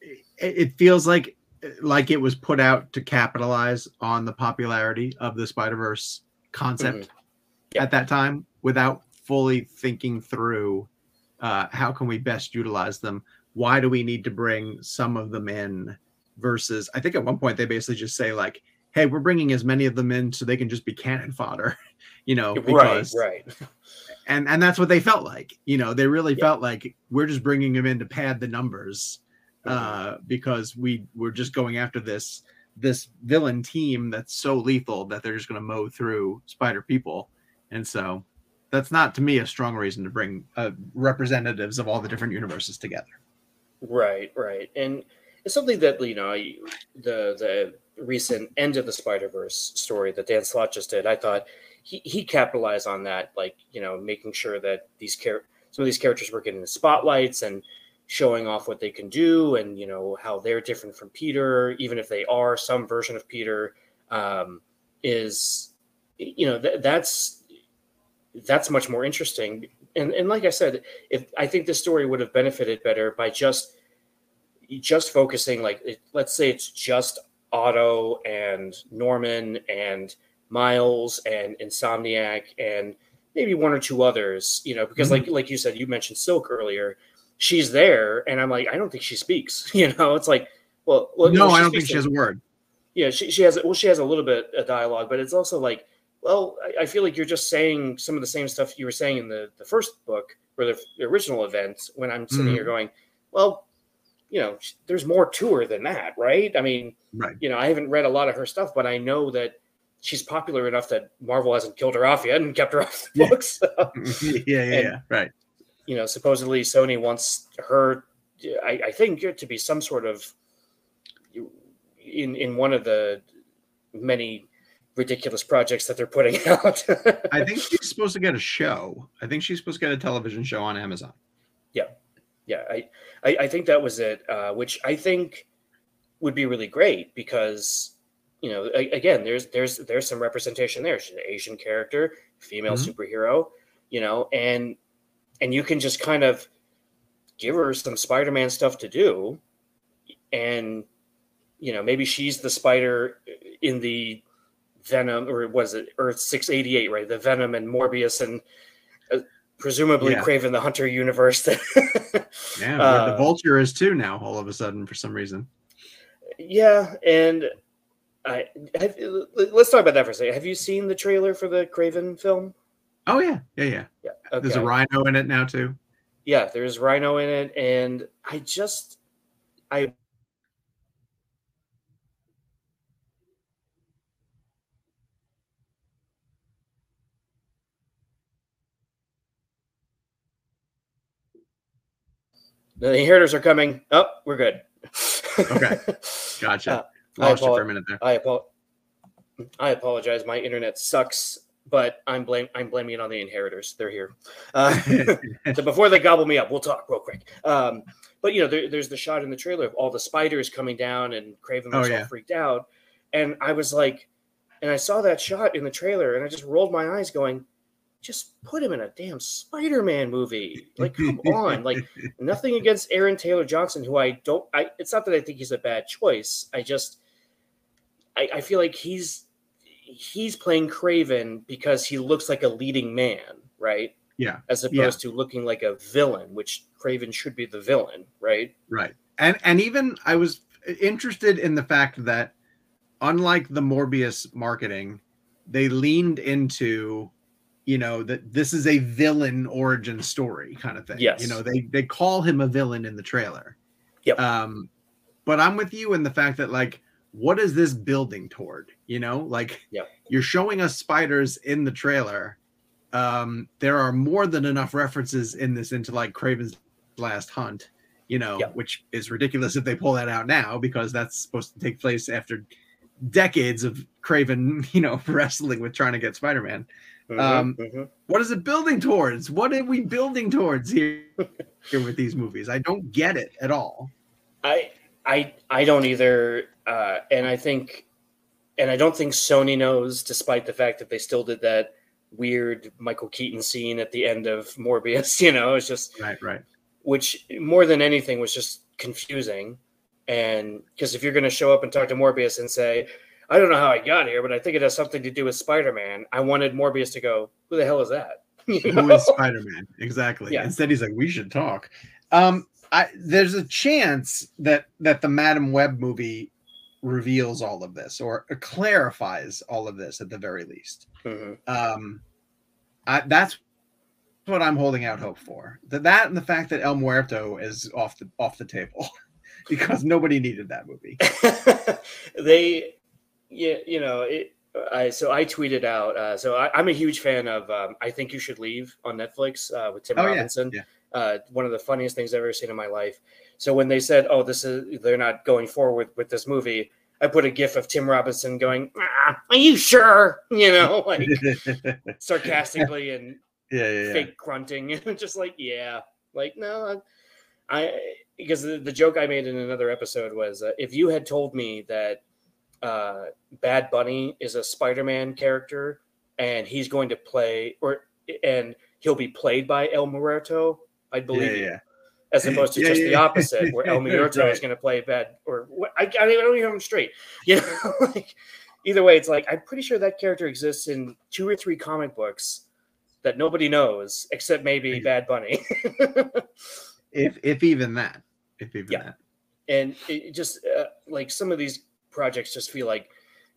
it, it feels like like it was put out to capitalize on the popularity of the Spider Verse concept Yeah. at that time, without fully thinking through uh, how can we best utilize them. Why do we need to bring some of them in? Versus, I think at one point they basically just say like, "Hey, we're bringing as many of them in so they can just be cannon fodder," you know, Right, because right. and and that's what they felt like you know they really Yeah. felt like we're just bringing them in to pad the numbers Mm-hmm. uh because we we're just going after this this villain team that's so lethal that they're just going to mow through spider people and so that's not to me a strong reason to bring uh, representatives of all the different universes together Right, right, and it's something that you know the the recent end of the Spider Verse story that Dan Slott just did. I thought he he capitalized on that, like you know, making sure that these char- some of these characters were getting the spotlights and showing off what they can do, and you know how they're different from Peter, even if they are some version of Peter. Um, is you know th- that's that's much more interesting and and like i said if i think this story would have benefited better by just just focusing like it, let's say it's just otto and norman and miles and insomniac and maybe one or two others you know because Mhm. like like you said you mentioned silk earlier she's there and i'm like i don't think she speaks you know it's like well, well no well, i don't think she has a word yeah, she, she has well, she has a little bit of dialogue, but it's also like, well, I, I feel like you're just saying some of the same stuff you were saying in the the first book or the, the original event. When I'm sitting Mhm. here going, well, you know, there's more to her than that, right? I mean, right you know, I haven't read a lot of her stuff, but I know that she's popular enough that Marvel hasn't killed her off yet and kept her off the Yeah. books. So, yeah yeah And- yeah right you know, supposedly Sony wants her, I, I think, to be some sort of in in one of the many ridiculous projects that they're putting out. i think she's supposed to get a show i think she's supposed to get a television show on amazon yeah, I, I I think that was it, uh, which I think would be really great because you know a- again there's there's there's some representation there. She's an Asian character, female Mhm. superhero, you know, and and you can just kind of give her some Spider-Man stuff to do, and you know maybe she's the spider in the Venom or was it Earth six eighty eight right? The Venom and Morbius and presumably Yeah. Kraven the Hunter universe. That Yeah, where the Uh, vulture is too now, all of a sudden, for some reason. yeah, and I have, let's talk about that for a second. Have you seen the trailer for the Kraven film? Oh yeah, yeah, yeah. Yeah, There's a rhino in it now too. Yeah, there's Rhino in it, and I just I The inheritors are coming. Oh, we're good. Okay. Gotcha. Uh, I Lost you for a minute there. I apo- I apologize. My internet sucks, but I'm blame I'm blaming it on the inheritors. They're here. Uh, so before they gobble me up, we'll talk real quick. Um, but you know, there, there's the shot in the trailer of all the spiders coming down, and Kraven Oh, was yeah. all freaked out, and I was like, and I saw that shot in the trailer, and I just rolled my eyes, going, just put him in a damn Spider-Man movie. Like, come on. Like, nothing against Aaron Taylor Johnson, who I don't. I. It's not that I think he's a bad choice. I just, I, I feel like he's he's playing Kraven because he looks like a leading man, right? Yeah. As Yeah. opposed to looking like a villain, which Kraven should be the villain, right? Right. And and even I was interested in the fact that unlike the Morbius marketing, they leaned into you know that this is a villain origin story kind of thing. Yes. You know, they they call him a villain in the trailer. Yep. Um but I'm with you in the fact that like what is this building toward? You know, like Yep. you're showing us spiders in the trailer. Um there are more than enough references in this into like Kraven's last hunt you know, Yep. which is ridiculous if they pull that out now because that's supposed to take place after decades of Kraven, you know, wrestling with trying to get Spider Man. Mhm, Um, mhm. What is it building towards? What are we building towards here, here with these movies? I don't get it at all. I I I don't either, uh, and I think, and I don't think Sony knows, despite the fact that they still did that weird Michael Keaton scene at the end of Morbius. You know, it's just Right, right. which more than anything was just confusing. And because if you're going to show up and talk to Morbius and say, I don't know how I got here, but I think it has something to do with Spider Man, I wanted Morbius to go, Who the hell is that? You Who know? is Spider Man? Exactly. Yeah. Instead, he's like, we should talk. Um, I there's a chance that that the Madame Web movie reveals all of this or clarifies all of this at the very least. Mhm. um I, that's what i'm holding out hope for that that and the fact that el muerto is off the off the table because nobody needed that movie they, yeah, you know, it. I so I tweeted out. Uh, so I, I'm a huge fan of. Um, I think you should leave on Netflix uh, with Tim Oh, Robinson. yeah. Uh, one of the funniest things I've ever seen in my life. So when they said, "Oh, this is they're not going forward with this movie," I put a GIF of Tim Robinson going, ah, "Are you sure?" You know, like sarcastically and yeah, yeah. fake grunting and just like yeah like no i, I because the, the joke i made in another episode was uh, if you had told me that uh bad bunny is a spider-man character and he's going to play or and he'll be played by el muerto i'd believe yeah, yeah. as opposed to Yeah, just the opposite where el muerto is going to play bad or I, I don't even have him straight you know like either way it's like i'm pretty sure that character exists in two or three comic books that nobody knows except maybe bad bunny. If if even that if even that. And just uh, like some of these projects just feel like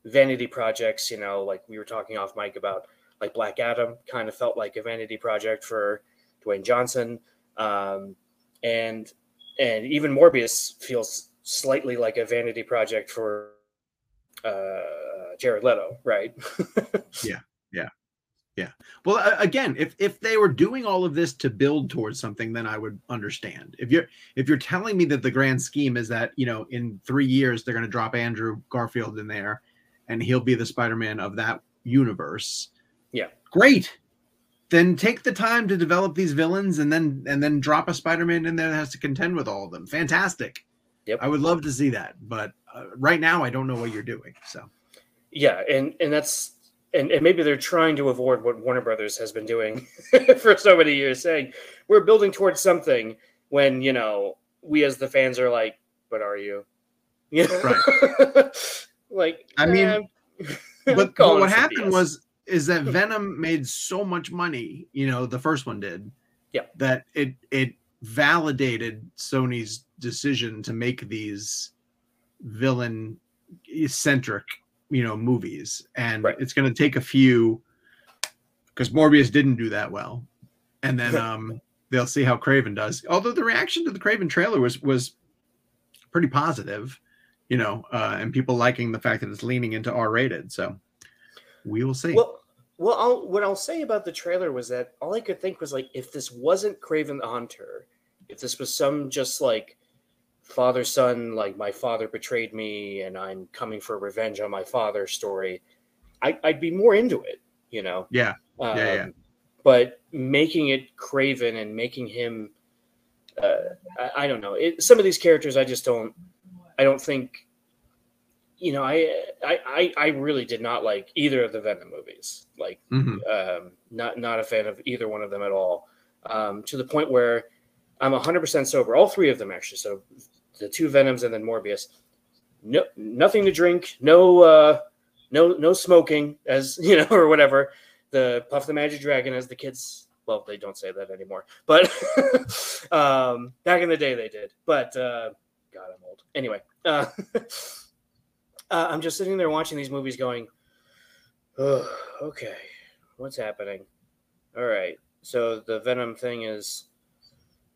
vanity projects you know like we were talking off mic about like black adam kind of felt like a vanity project for dwayne johnson. Um, and and even morbius feels slightly like a vanity project for uh, jared leto right well uh, again if if they were doing all of this to build towards something then i would understand. If you're if you're telling me that the grand scheme is that you know in three years they're going to drop andrew garfield in there and he'll be the spider-man of that universe. Yeah. great. Then take the time to develop these villains and then and then drop a spider-man in there that has to contend with all of them. Fantastic. Yep. i would love to see that but uh, right now i don't know what you're doing so. Yeah, and and that's and, and maybe they're trying to avoid what Warner Brothers has been doing for so many years, saying we're building towards something when you know we as the fans are like, but are you? You know? like I mean, eh, but, but what happened BS. was is that Venom made so much money, you know, the first one did. Yeah. That it it validated Sony's decision to make these villain centric, you know, movies. And Right. it's going to take a few because Morbius didn't do that well. And then um they'll see how Kraven does. Although the reaction to the Kraven trailer was was pretty positive, you know, uh, and people liking the fact that it's leaning into R rated. So we will see. Well, well, I'll, what I'll say about the trailer was that all I could think was like, if this wasn't Kraven the Hunter, if this was some just like father son, like my father betrayed me and I'm coming for revenge on my father story, I, I'd be more into it, you know. yeah, Um, Yeah, yeah. But making it Kraven and making him, uh, I, I don't know. It, some of these characters, I just don't. I don't think. You know, I, I I really did not like either of the Venom movies. Like, Mhm. um, not not a fan of either one of them at all. Um, to the point where I'm 100% sober. All three of them actually. So the two Venoms and then Morbius. No, nothing to drink. No, uh, no, no smoking, as you know, or whatever. The Puff the Magic Dragon, as the kids. Well, they don't say that anymore, but um, back in the day they did. But uh, God, I'm old. Anyway, uh, uh, I'm just sitting there watching these movies, going, oh, "Okay, what's happening?" All right, so the Venom thing is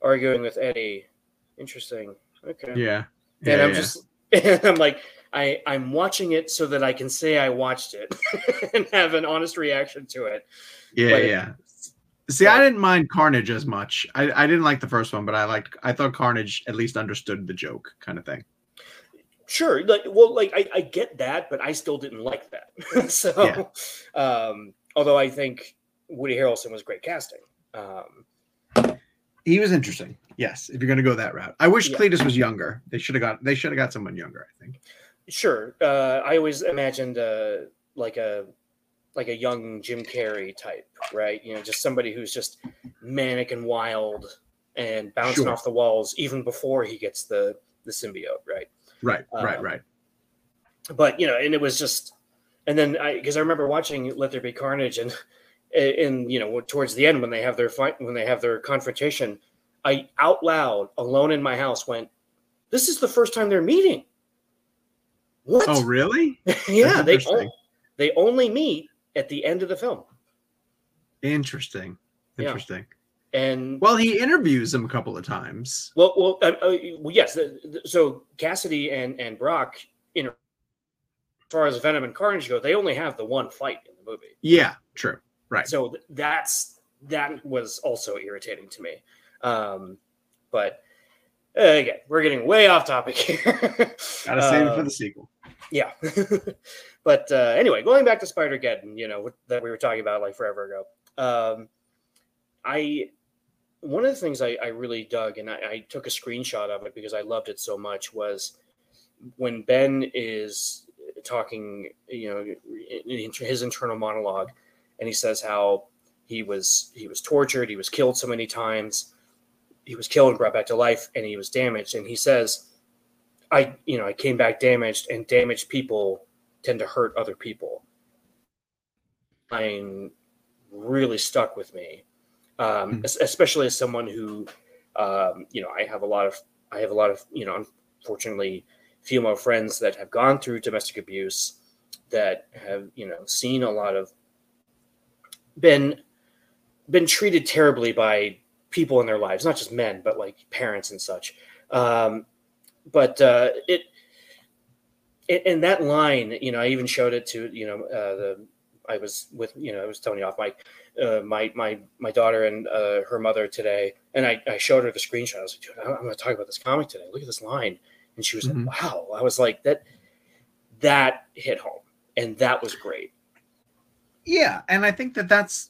arguing with Eddie. Interesting. Okay yeah, and yeah, I'm yeah. just and I'm like I I'm watching it so that I can say I watched it and have an honest reaction to it. yeah, but yeah. See, I didn't mind Carnage as much. I, I didn't like the first one, but I liked. I thought Carnage at least understood the joke, kind of thing. Sure, like well, like I, I get that, but I still didn't like that. so, um, although I think Woody Harrelson was great casting. Um, He was interesting. Yes, if you're going to go that route, I wish Yeah. Cletus was younger. They should have got. They should have got someone younger. I think. sure, uh, I always imagined uh, like a like a young Jim Carrey type, right? You know, just somebody who's just manic and wild and bouncing Sure. off the walls even before he gets the the symbiote, right? Right, right, Um, right. but you know, and it was just, and then I because I remember watching Let There Be Carnage, and and you know towards the end when they have their fight when they have their confrontation, I out loud alone in my house went, "This is the first time they're meeting." What? Oh, really? yeah, they interesting. on- they only meet at the end of the film, Interesting. Yeah. Interesting. and Well, he interviews him a couple of times. well, well, uh, uh, well yes. the- the- so Kasady and and Brock, you know, as far as Venom and Carnage go, they only have the one fight in the movie. Yeah, true. Right. So that's that was also irritating to me. Um, but uh, again, we're getting way off topic here. Gotta save it for the sequel. yeah. but uh, anyway, going back to Spider Geddon, you know, that we were talking about like forever ago. Um, I one of the things I, I really dug, and I, I took a screenshot of it because I loved it so much, was when Ben is talking, you know, in his internal monologue, and he says how he was he was tortured, he was killed so many times, he was killed and brought back to life, and he was damaged, and he says, "I, you know, I came back damaged, and damaged people tend to hurt other people." I'm really stuck with me, um, Hmm. especially as someone who, um, you know, I have a lot of I have a lot of you know, unfortunately, female friends that have gone through domestic abuse, that have you know seen a lot of been been treated terribly by people in their lives, not just men, but like parents and such. Um, but uh, it, it, and that line, you know, I even showed it to, you know, uh, the, I was with, you know, I was telling you off mic, uh, my, my, my daughter and uh, her mother today. And I, I showed her the screenshot. I was like, dude, I'm going to talk about this comic today. Look at this line. And she was Mhm. like, wow. I was like, that, that hit home. And that was great. Yeah, and I think that that's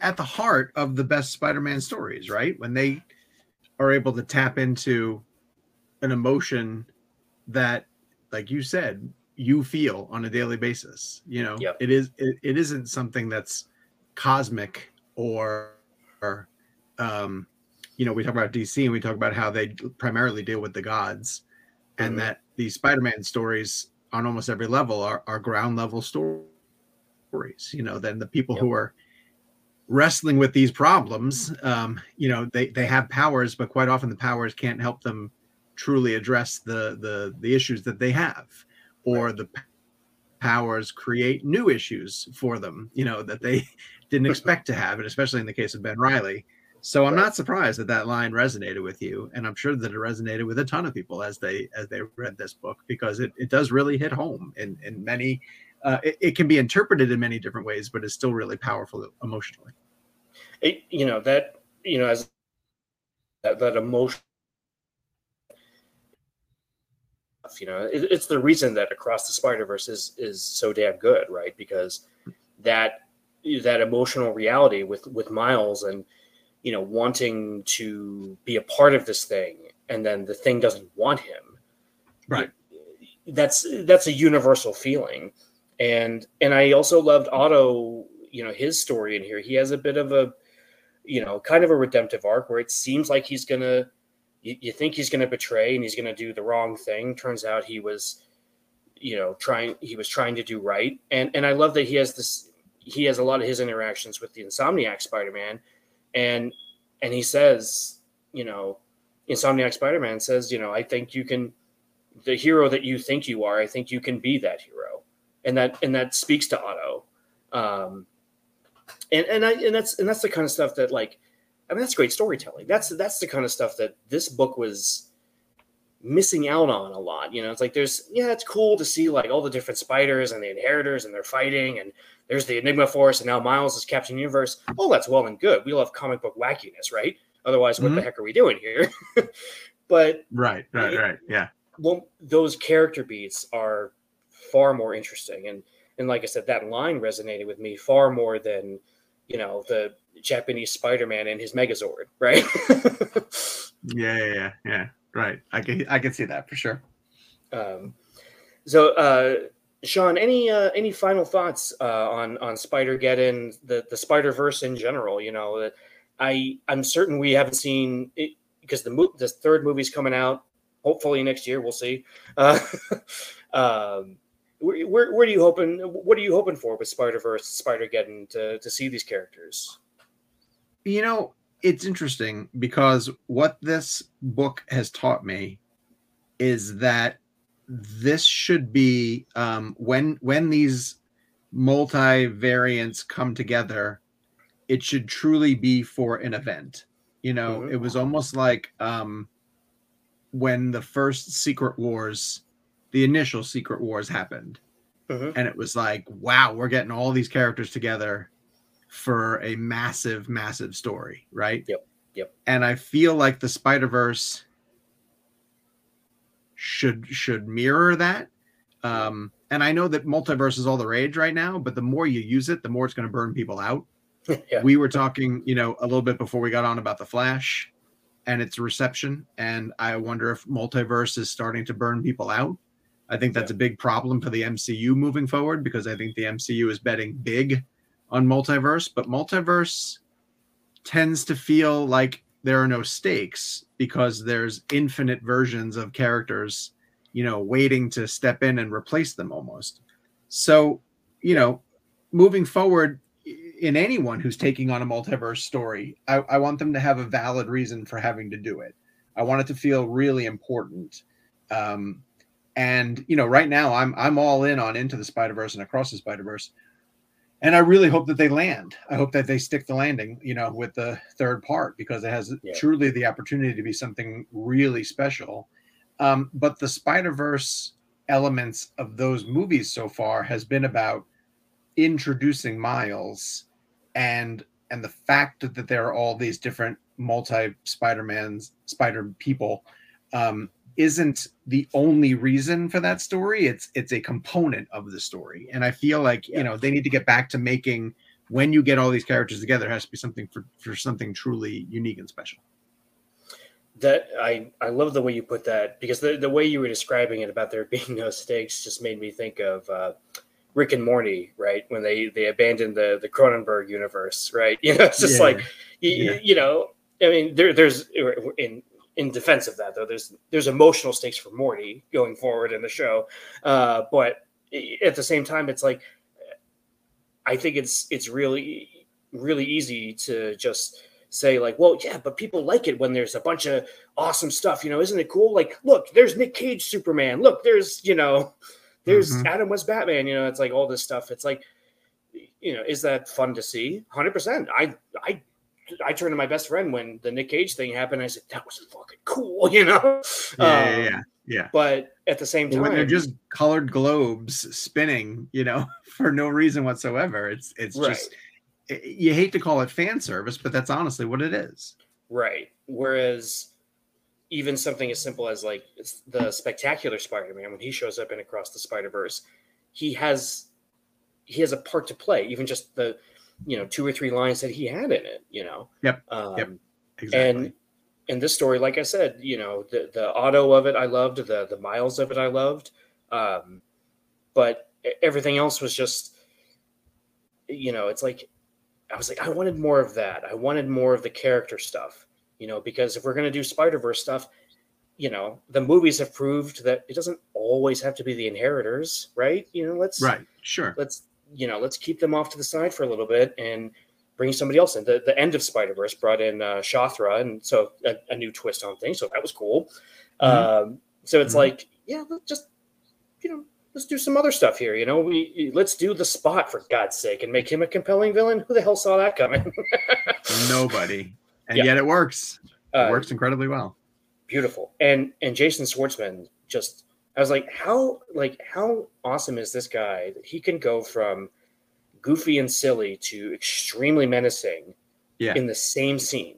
at the heart of the best Spider-Man stories, right? When they are able to tap into an emotion that, like you said, you feel on a daily basis. You know, Yep. it is it, it isn't something that's cosmic or, or um, you know, we talk about DC and we talk about how they primarily deal with the gods, and Mhm. that these Spider-Man stories on almost every level are, are ground level stories stories. You know, than the people who are wrestling with these problems. Um, you know, they they have powers, but quite often the powers can't help them truly address the the the issues that they have, or Right. the powers create new issues for them. You know that they didn't expect to have, and especially in the case of Ben Riley. So I'm Right. not surprised that that line resonated with you, and I'm sure that it resonated with a ton of people as they as they read this book because it, it does really hit home in in many. Uh, it, it can be interpreted in many different ways, but it's still really powerful emotionally. it, you know that you know as that, that emotion you know it, it's the reason that across the spider verse is is so damn good right because that that emotional reality with with miles and you know wanting to be a part of this thing and then the thing doesn't want him Right. that's that's a universal feeling and and i also loved otto you know his story in here. He has a bit of a you know kind of a redemptive arc where it seems like he's gonna you, you think he's gonna betray and he's gonna do the wrong thing. Turns out he was you know trying he was trying to do right. And and i love that he has this he has a lot of his interactions with the insomniac spider-man. And and he says you know insomniac spider-man says you know i think you can the hero that you think you are i think you can be that hero and that and that speaks to otto um and and i and that's and that's the kind of stuff that like i mean that's great storytelling that's that's the kind of stuff that this book was missing out on a lot you know it's like there's yeah it's cool to see like all the different spiders and the inheritors and they're fighting and there's the enigma force and now miles is captain universe all that's well and good we love comic book wackiness right otherwise what the Mhm. heck are we doing here but Right, right, right. Yeah. well, those character beats are far more interesting, and and like I said, that line resonated with me far more than you know the Japanese Spider-Man and his Megazord, right? Yeah, yeah, yeah, yeah. Right. I can I can see that for sure. um, so, uh, Sean, any uh, any final thoughts uh, on on Spider Geddon, the the Spider Verse in general? You know, that I I'm certain we haven't seen it because the mo- the third movie's coming out. Hopefully next year, we'll see. Uh, um, where, where, where do you hoping? What are you hoping for with Spider Verse, Spider Geddon to to see these characters? You know, it's interesting because what this book has taught me is that this should be um, when when these multi-variants come together, it should truly be for an event. You know, Mhm. it was almost like um, when the first Secret Wars, the initial Secret Wars happened, Mhm. and it was like, wow, we're getting all these characters together for a massive, massive story, right? Yep, yep. And I feel like the Spider Verse should should mirror that. Um, and I know that multiverse is all the rage right now, but the more you use it, the more it's going to burn people out. yeah, We were talking, you know, a little bit before we got on about the Flash and its reception, and I wonder if multiverse is starting to burn people out. I think that's a big problem for the MCU moving forward because I think the MCU is betting big on multiverse, but multiverse tends to feel like there are no stakes because there's infinite versions of characters, you know, waiting to step in and replace them almost. So, you know, moving forward in anyone who's taking on a multiverse story, I, I want them to have a valid reason for having to do it. I want it to feel really important. Um, and you know, right now I'm I'm all in on Into the Spider Verse and Across the Spider Verse, and I really hope that they land. I hope that they stick the landing, you know, with the third part because it has Yeah. truly the opportunity to be something really special. Um, but the Spider Verse elements of those movies so far has been about introducing Miles and and the fact that there are all these different multi Spider-Mans, Spider people, um, isn't the only reason for that story. It's it's a component of the story, and I feel like Yeah. you know they need to get back to making when you get all these characters together, it has to be something for for something truly unique and special. that I I love the way you put that because the the way you were describing it about there being no stakes just made me think of uh, Rick and Morty, right? When they they abandoned the the Cronenberg universe, right? You know, it's just Yeah. like you, Yeah. you know, I mean, there there's in in defense of that though, there's there's emotional stakes for Morty going forward in the show, uh, but at the same time, it's like I think it's it's really really easy to just say like, well, yeah, but people like it when there's a bunch of awesome stuff. You know, isn't it cool? Like, look, there's Nick Cage Superman. Look, there's you know, there's Mhm. Adam West Batman. You know, it's like all this stuff. It's like, you know, is that fun to see? Hundred percent. I I I turned to my best friend when the Nick Cage thing happened. I said that was fucking cool. You know. Yeah, yeah, Um, yeah, yeah. But at the same time, when they're just colored globes spinning, you know, for no reason whatsoever. It's it's right. just i- you hate to call it fan service, but that's honestly what it is. Right. Whereas even something as simple as like the spectacular Spider-Man when he shows up in Across the Spider-Verse, he has he has a part to play, even just the you know two or three lines that he had in it, you know. Yep. Um, Yep. Exactly. And in this story, like I said, you know, the the Otto of it I loved, the the miles of it I loved, um, but everything else was just, you know, it's like I was like, I wanted more of that. I wanted more of the character stuff, you know, because if we're gonna do Spider Verse stuff, you know, the movies have proved that it doesn't always have to be the inheritors, right? You know, let's right. Sure. let's you know let's keep them off to the side for a little bit and bring somebody else in. The the end of Spider Verse brought in uh, Shathra, and so a, a new twist on things. So that was cool. Um, so it's Mhm. like, yeah, let's just you know let's do some other stuff here. You know, we let's do the spot for God's sake and make him a compelling villain. Who the hell saw that coming? Nobody. And Yeah. yet it works. It Uh, works incredibly well. beautiful and and jason schwartzman just i was like how like how awesome is this guy that he can go from goofy and silly to extremely menacing Yeah. in the same scene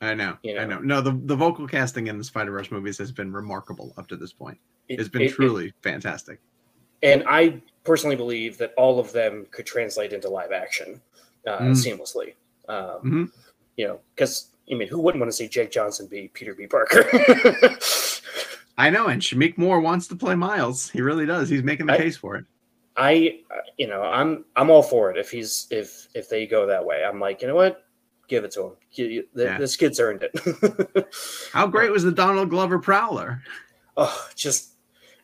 I know. you I know. know. No, the, the vocal casting in the Spider Verse movies has been remarkable up to this point. It- It's been it- it- truly fantastic. and i personally believe that all of them could translate into live action uh, Mm. seamlessly um, Mhm. you know because i mean who wouldn't want to see jake johnson be peter b parker I know, and Shameik Moore wants to play Miles. He really does. He's making the I- case for it. I, you know, I'm I'm all for it if he's if if they go that way. I'm like, you know what, give it to him. You- Yeah. This kid's earned it. How great was the Donald Glover Prowler? oh, just,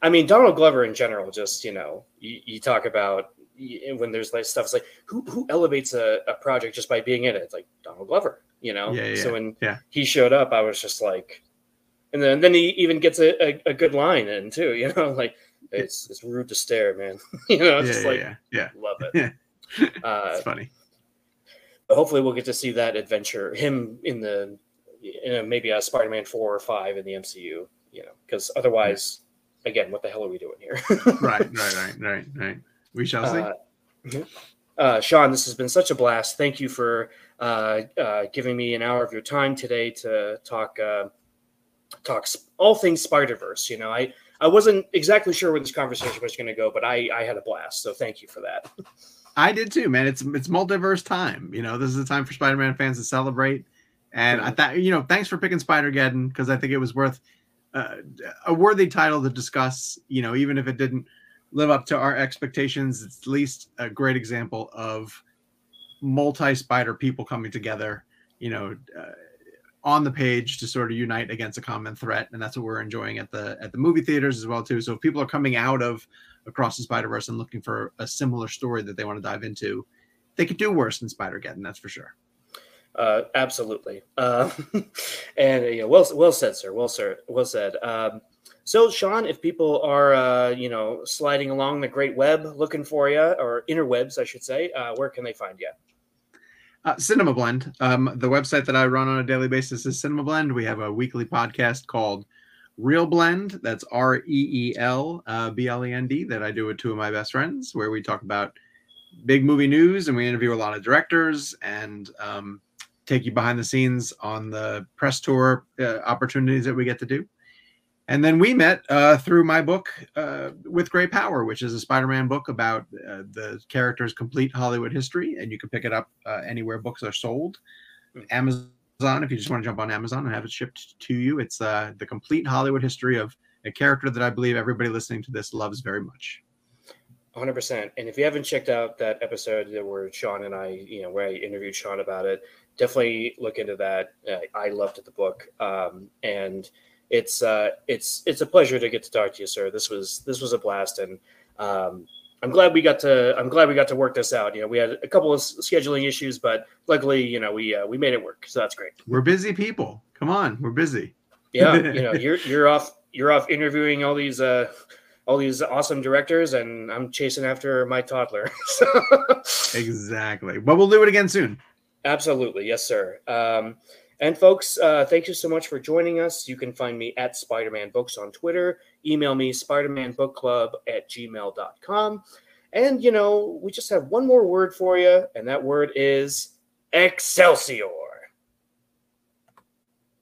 I mean, Donald Glover in general. Just you know, you, you talk about when there's like stuff. It's like who who elevates a, a project just by being in it? It's like Donald Glover. You know. Yeah, yeah, so when yeah. he showed up, I was just like, and then then he even gets a, a, a good line in too. You know, like it's it's rude to stare, man. you know, yeah, just yeah, like yeah, yeah. love it. Yeah. uh, It's funny. but hopefully we'll get to see that adventure him in the you know, maybe a spider-man 4 or 5 in the mcu you know because otherwise again what the hell are we doing here Right, right, right, right, right. We shall see. uh, mhm. uh, sean this has been such a blast thank you for uh, uh, giving me an hour of your time today to talk uh, talk all things spider-verse you know i i wasn't exactly sure where this conversation was going to go but i i had a blast so thank you for that I did too, man. It's it's multiverse time. You know, this is the time for Spider-Man fans to celebrate. And I thought, you know, thanks for picking Spider-Geddon because I think it was worth uh, a worthy title to discuss. You know, even if it didn't live up to our expectations, it's at least a great example of multi-spider people coming together. You know, uh, on the page to sort of unite against a common threat, and that's what we're enjoying at the at the movie theaters as well too. So if people are coming out of across the Spider Verse and looking for a similar story that they want to dive into, they could do worse than Spider Geddon, that's for sure. Uh, absolutely. Uh, and uh, yeah, well, well said, sir. Well, sir. Well said. Um, so, Sean, if people are, uh, you know, sliding along the great web looking for you, or interwebs, I should say, uh, where can they find you? Uh, Cinema Blend, um, the website that I run on a daily basis is Cinema Blend. We have a weekly podcast called Reel Blend. That's R E E L uh, B L E N D that I do with two of my best friends, where we talk about big movie news and we interview a lot of directors and um, take you behind the scenes on the press tour uh, opportunities that we get to do. And then we met uh, through my book, uh, With Great Power, which is a Spider Man book about uh, the character's complete Hollywood history. And you can pick it up uh, anywhere books are sold. Mm. Amazon, if you just want to jump on Amazon and have it shipped to you, it's uh, the complete Hollywood history of a character that I believe everybody listening to this loves very much. 100%. And if you haven't checked out that episode where Sean and I, you know, where I interviewed Sean about it, definitely look into that. Uh, I loved the book. Um, and it's, uh, it's, it's a pleasure to get to talk to you, sir. This was, this was a blast. And, um, I'm glad we got to I'm glad we got to work this out. You know, we had a couple of scheduling issues, but luckily, you know, we uh, we made it work. So that's great. We're busy people. Come on, we're busy. Yeah, you know, you're you're off you're off interviewing all these uh all these awesome directors, and I'm chasing after my toddler. Exactly. But we'll do it again soon. Absolutely. Yes, sir. Um, and folks, uh, thank you so much for joining us. You can find me at Spider Man Books on Twitter. Email me, spidermanbookclub at gmail.com. And, you know, we just have one more word for you, and that word is Excelsior.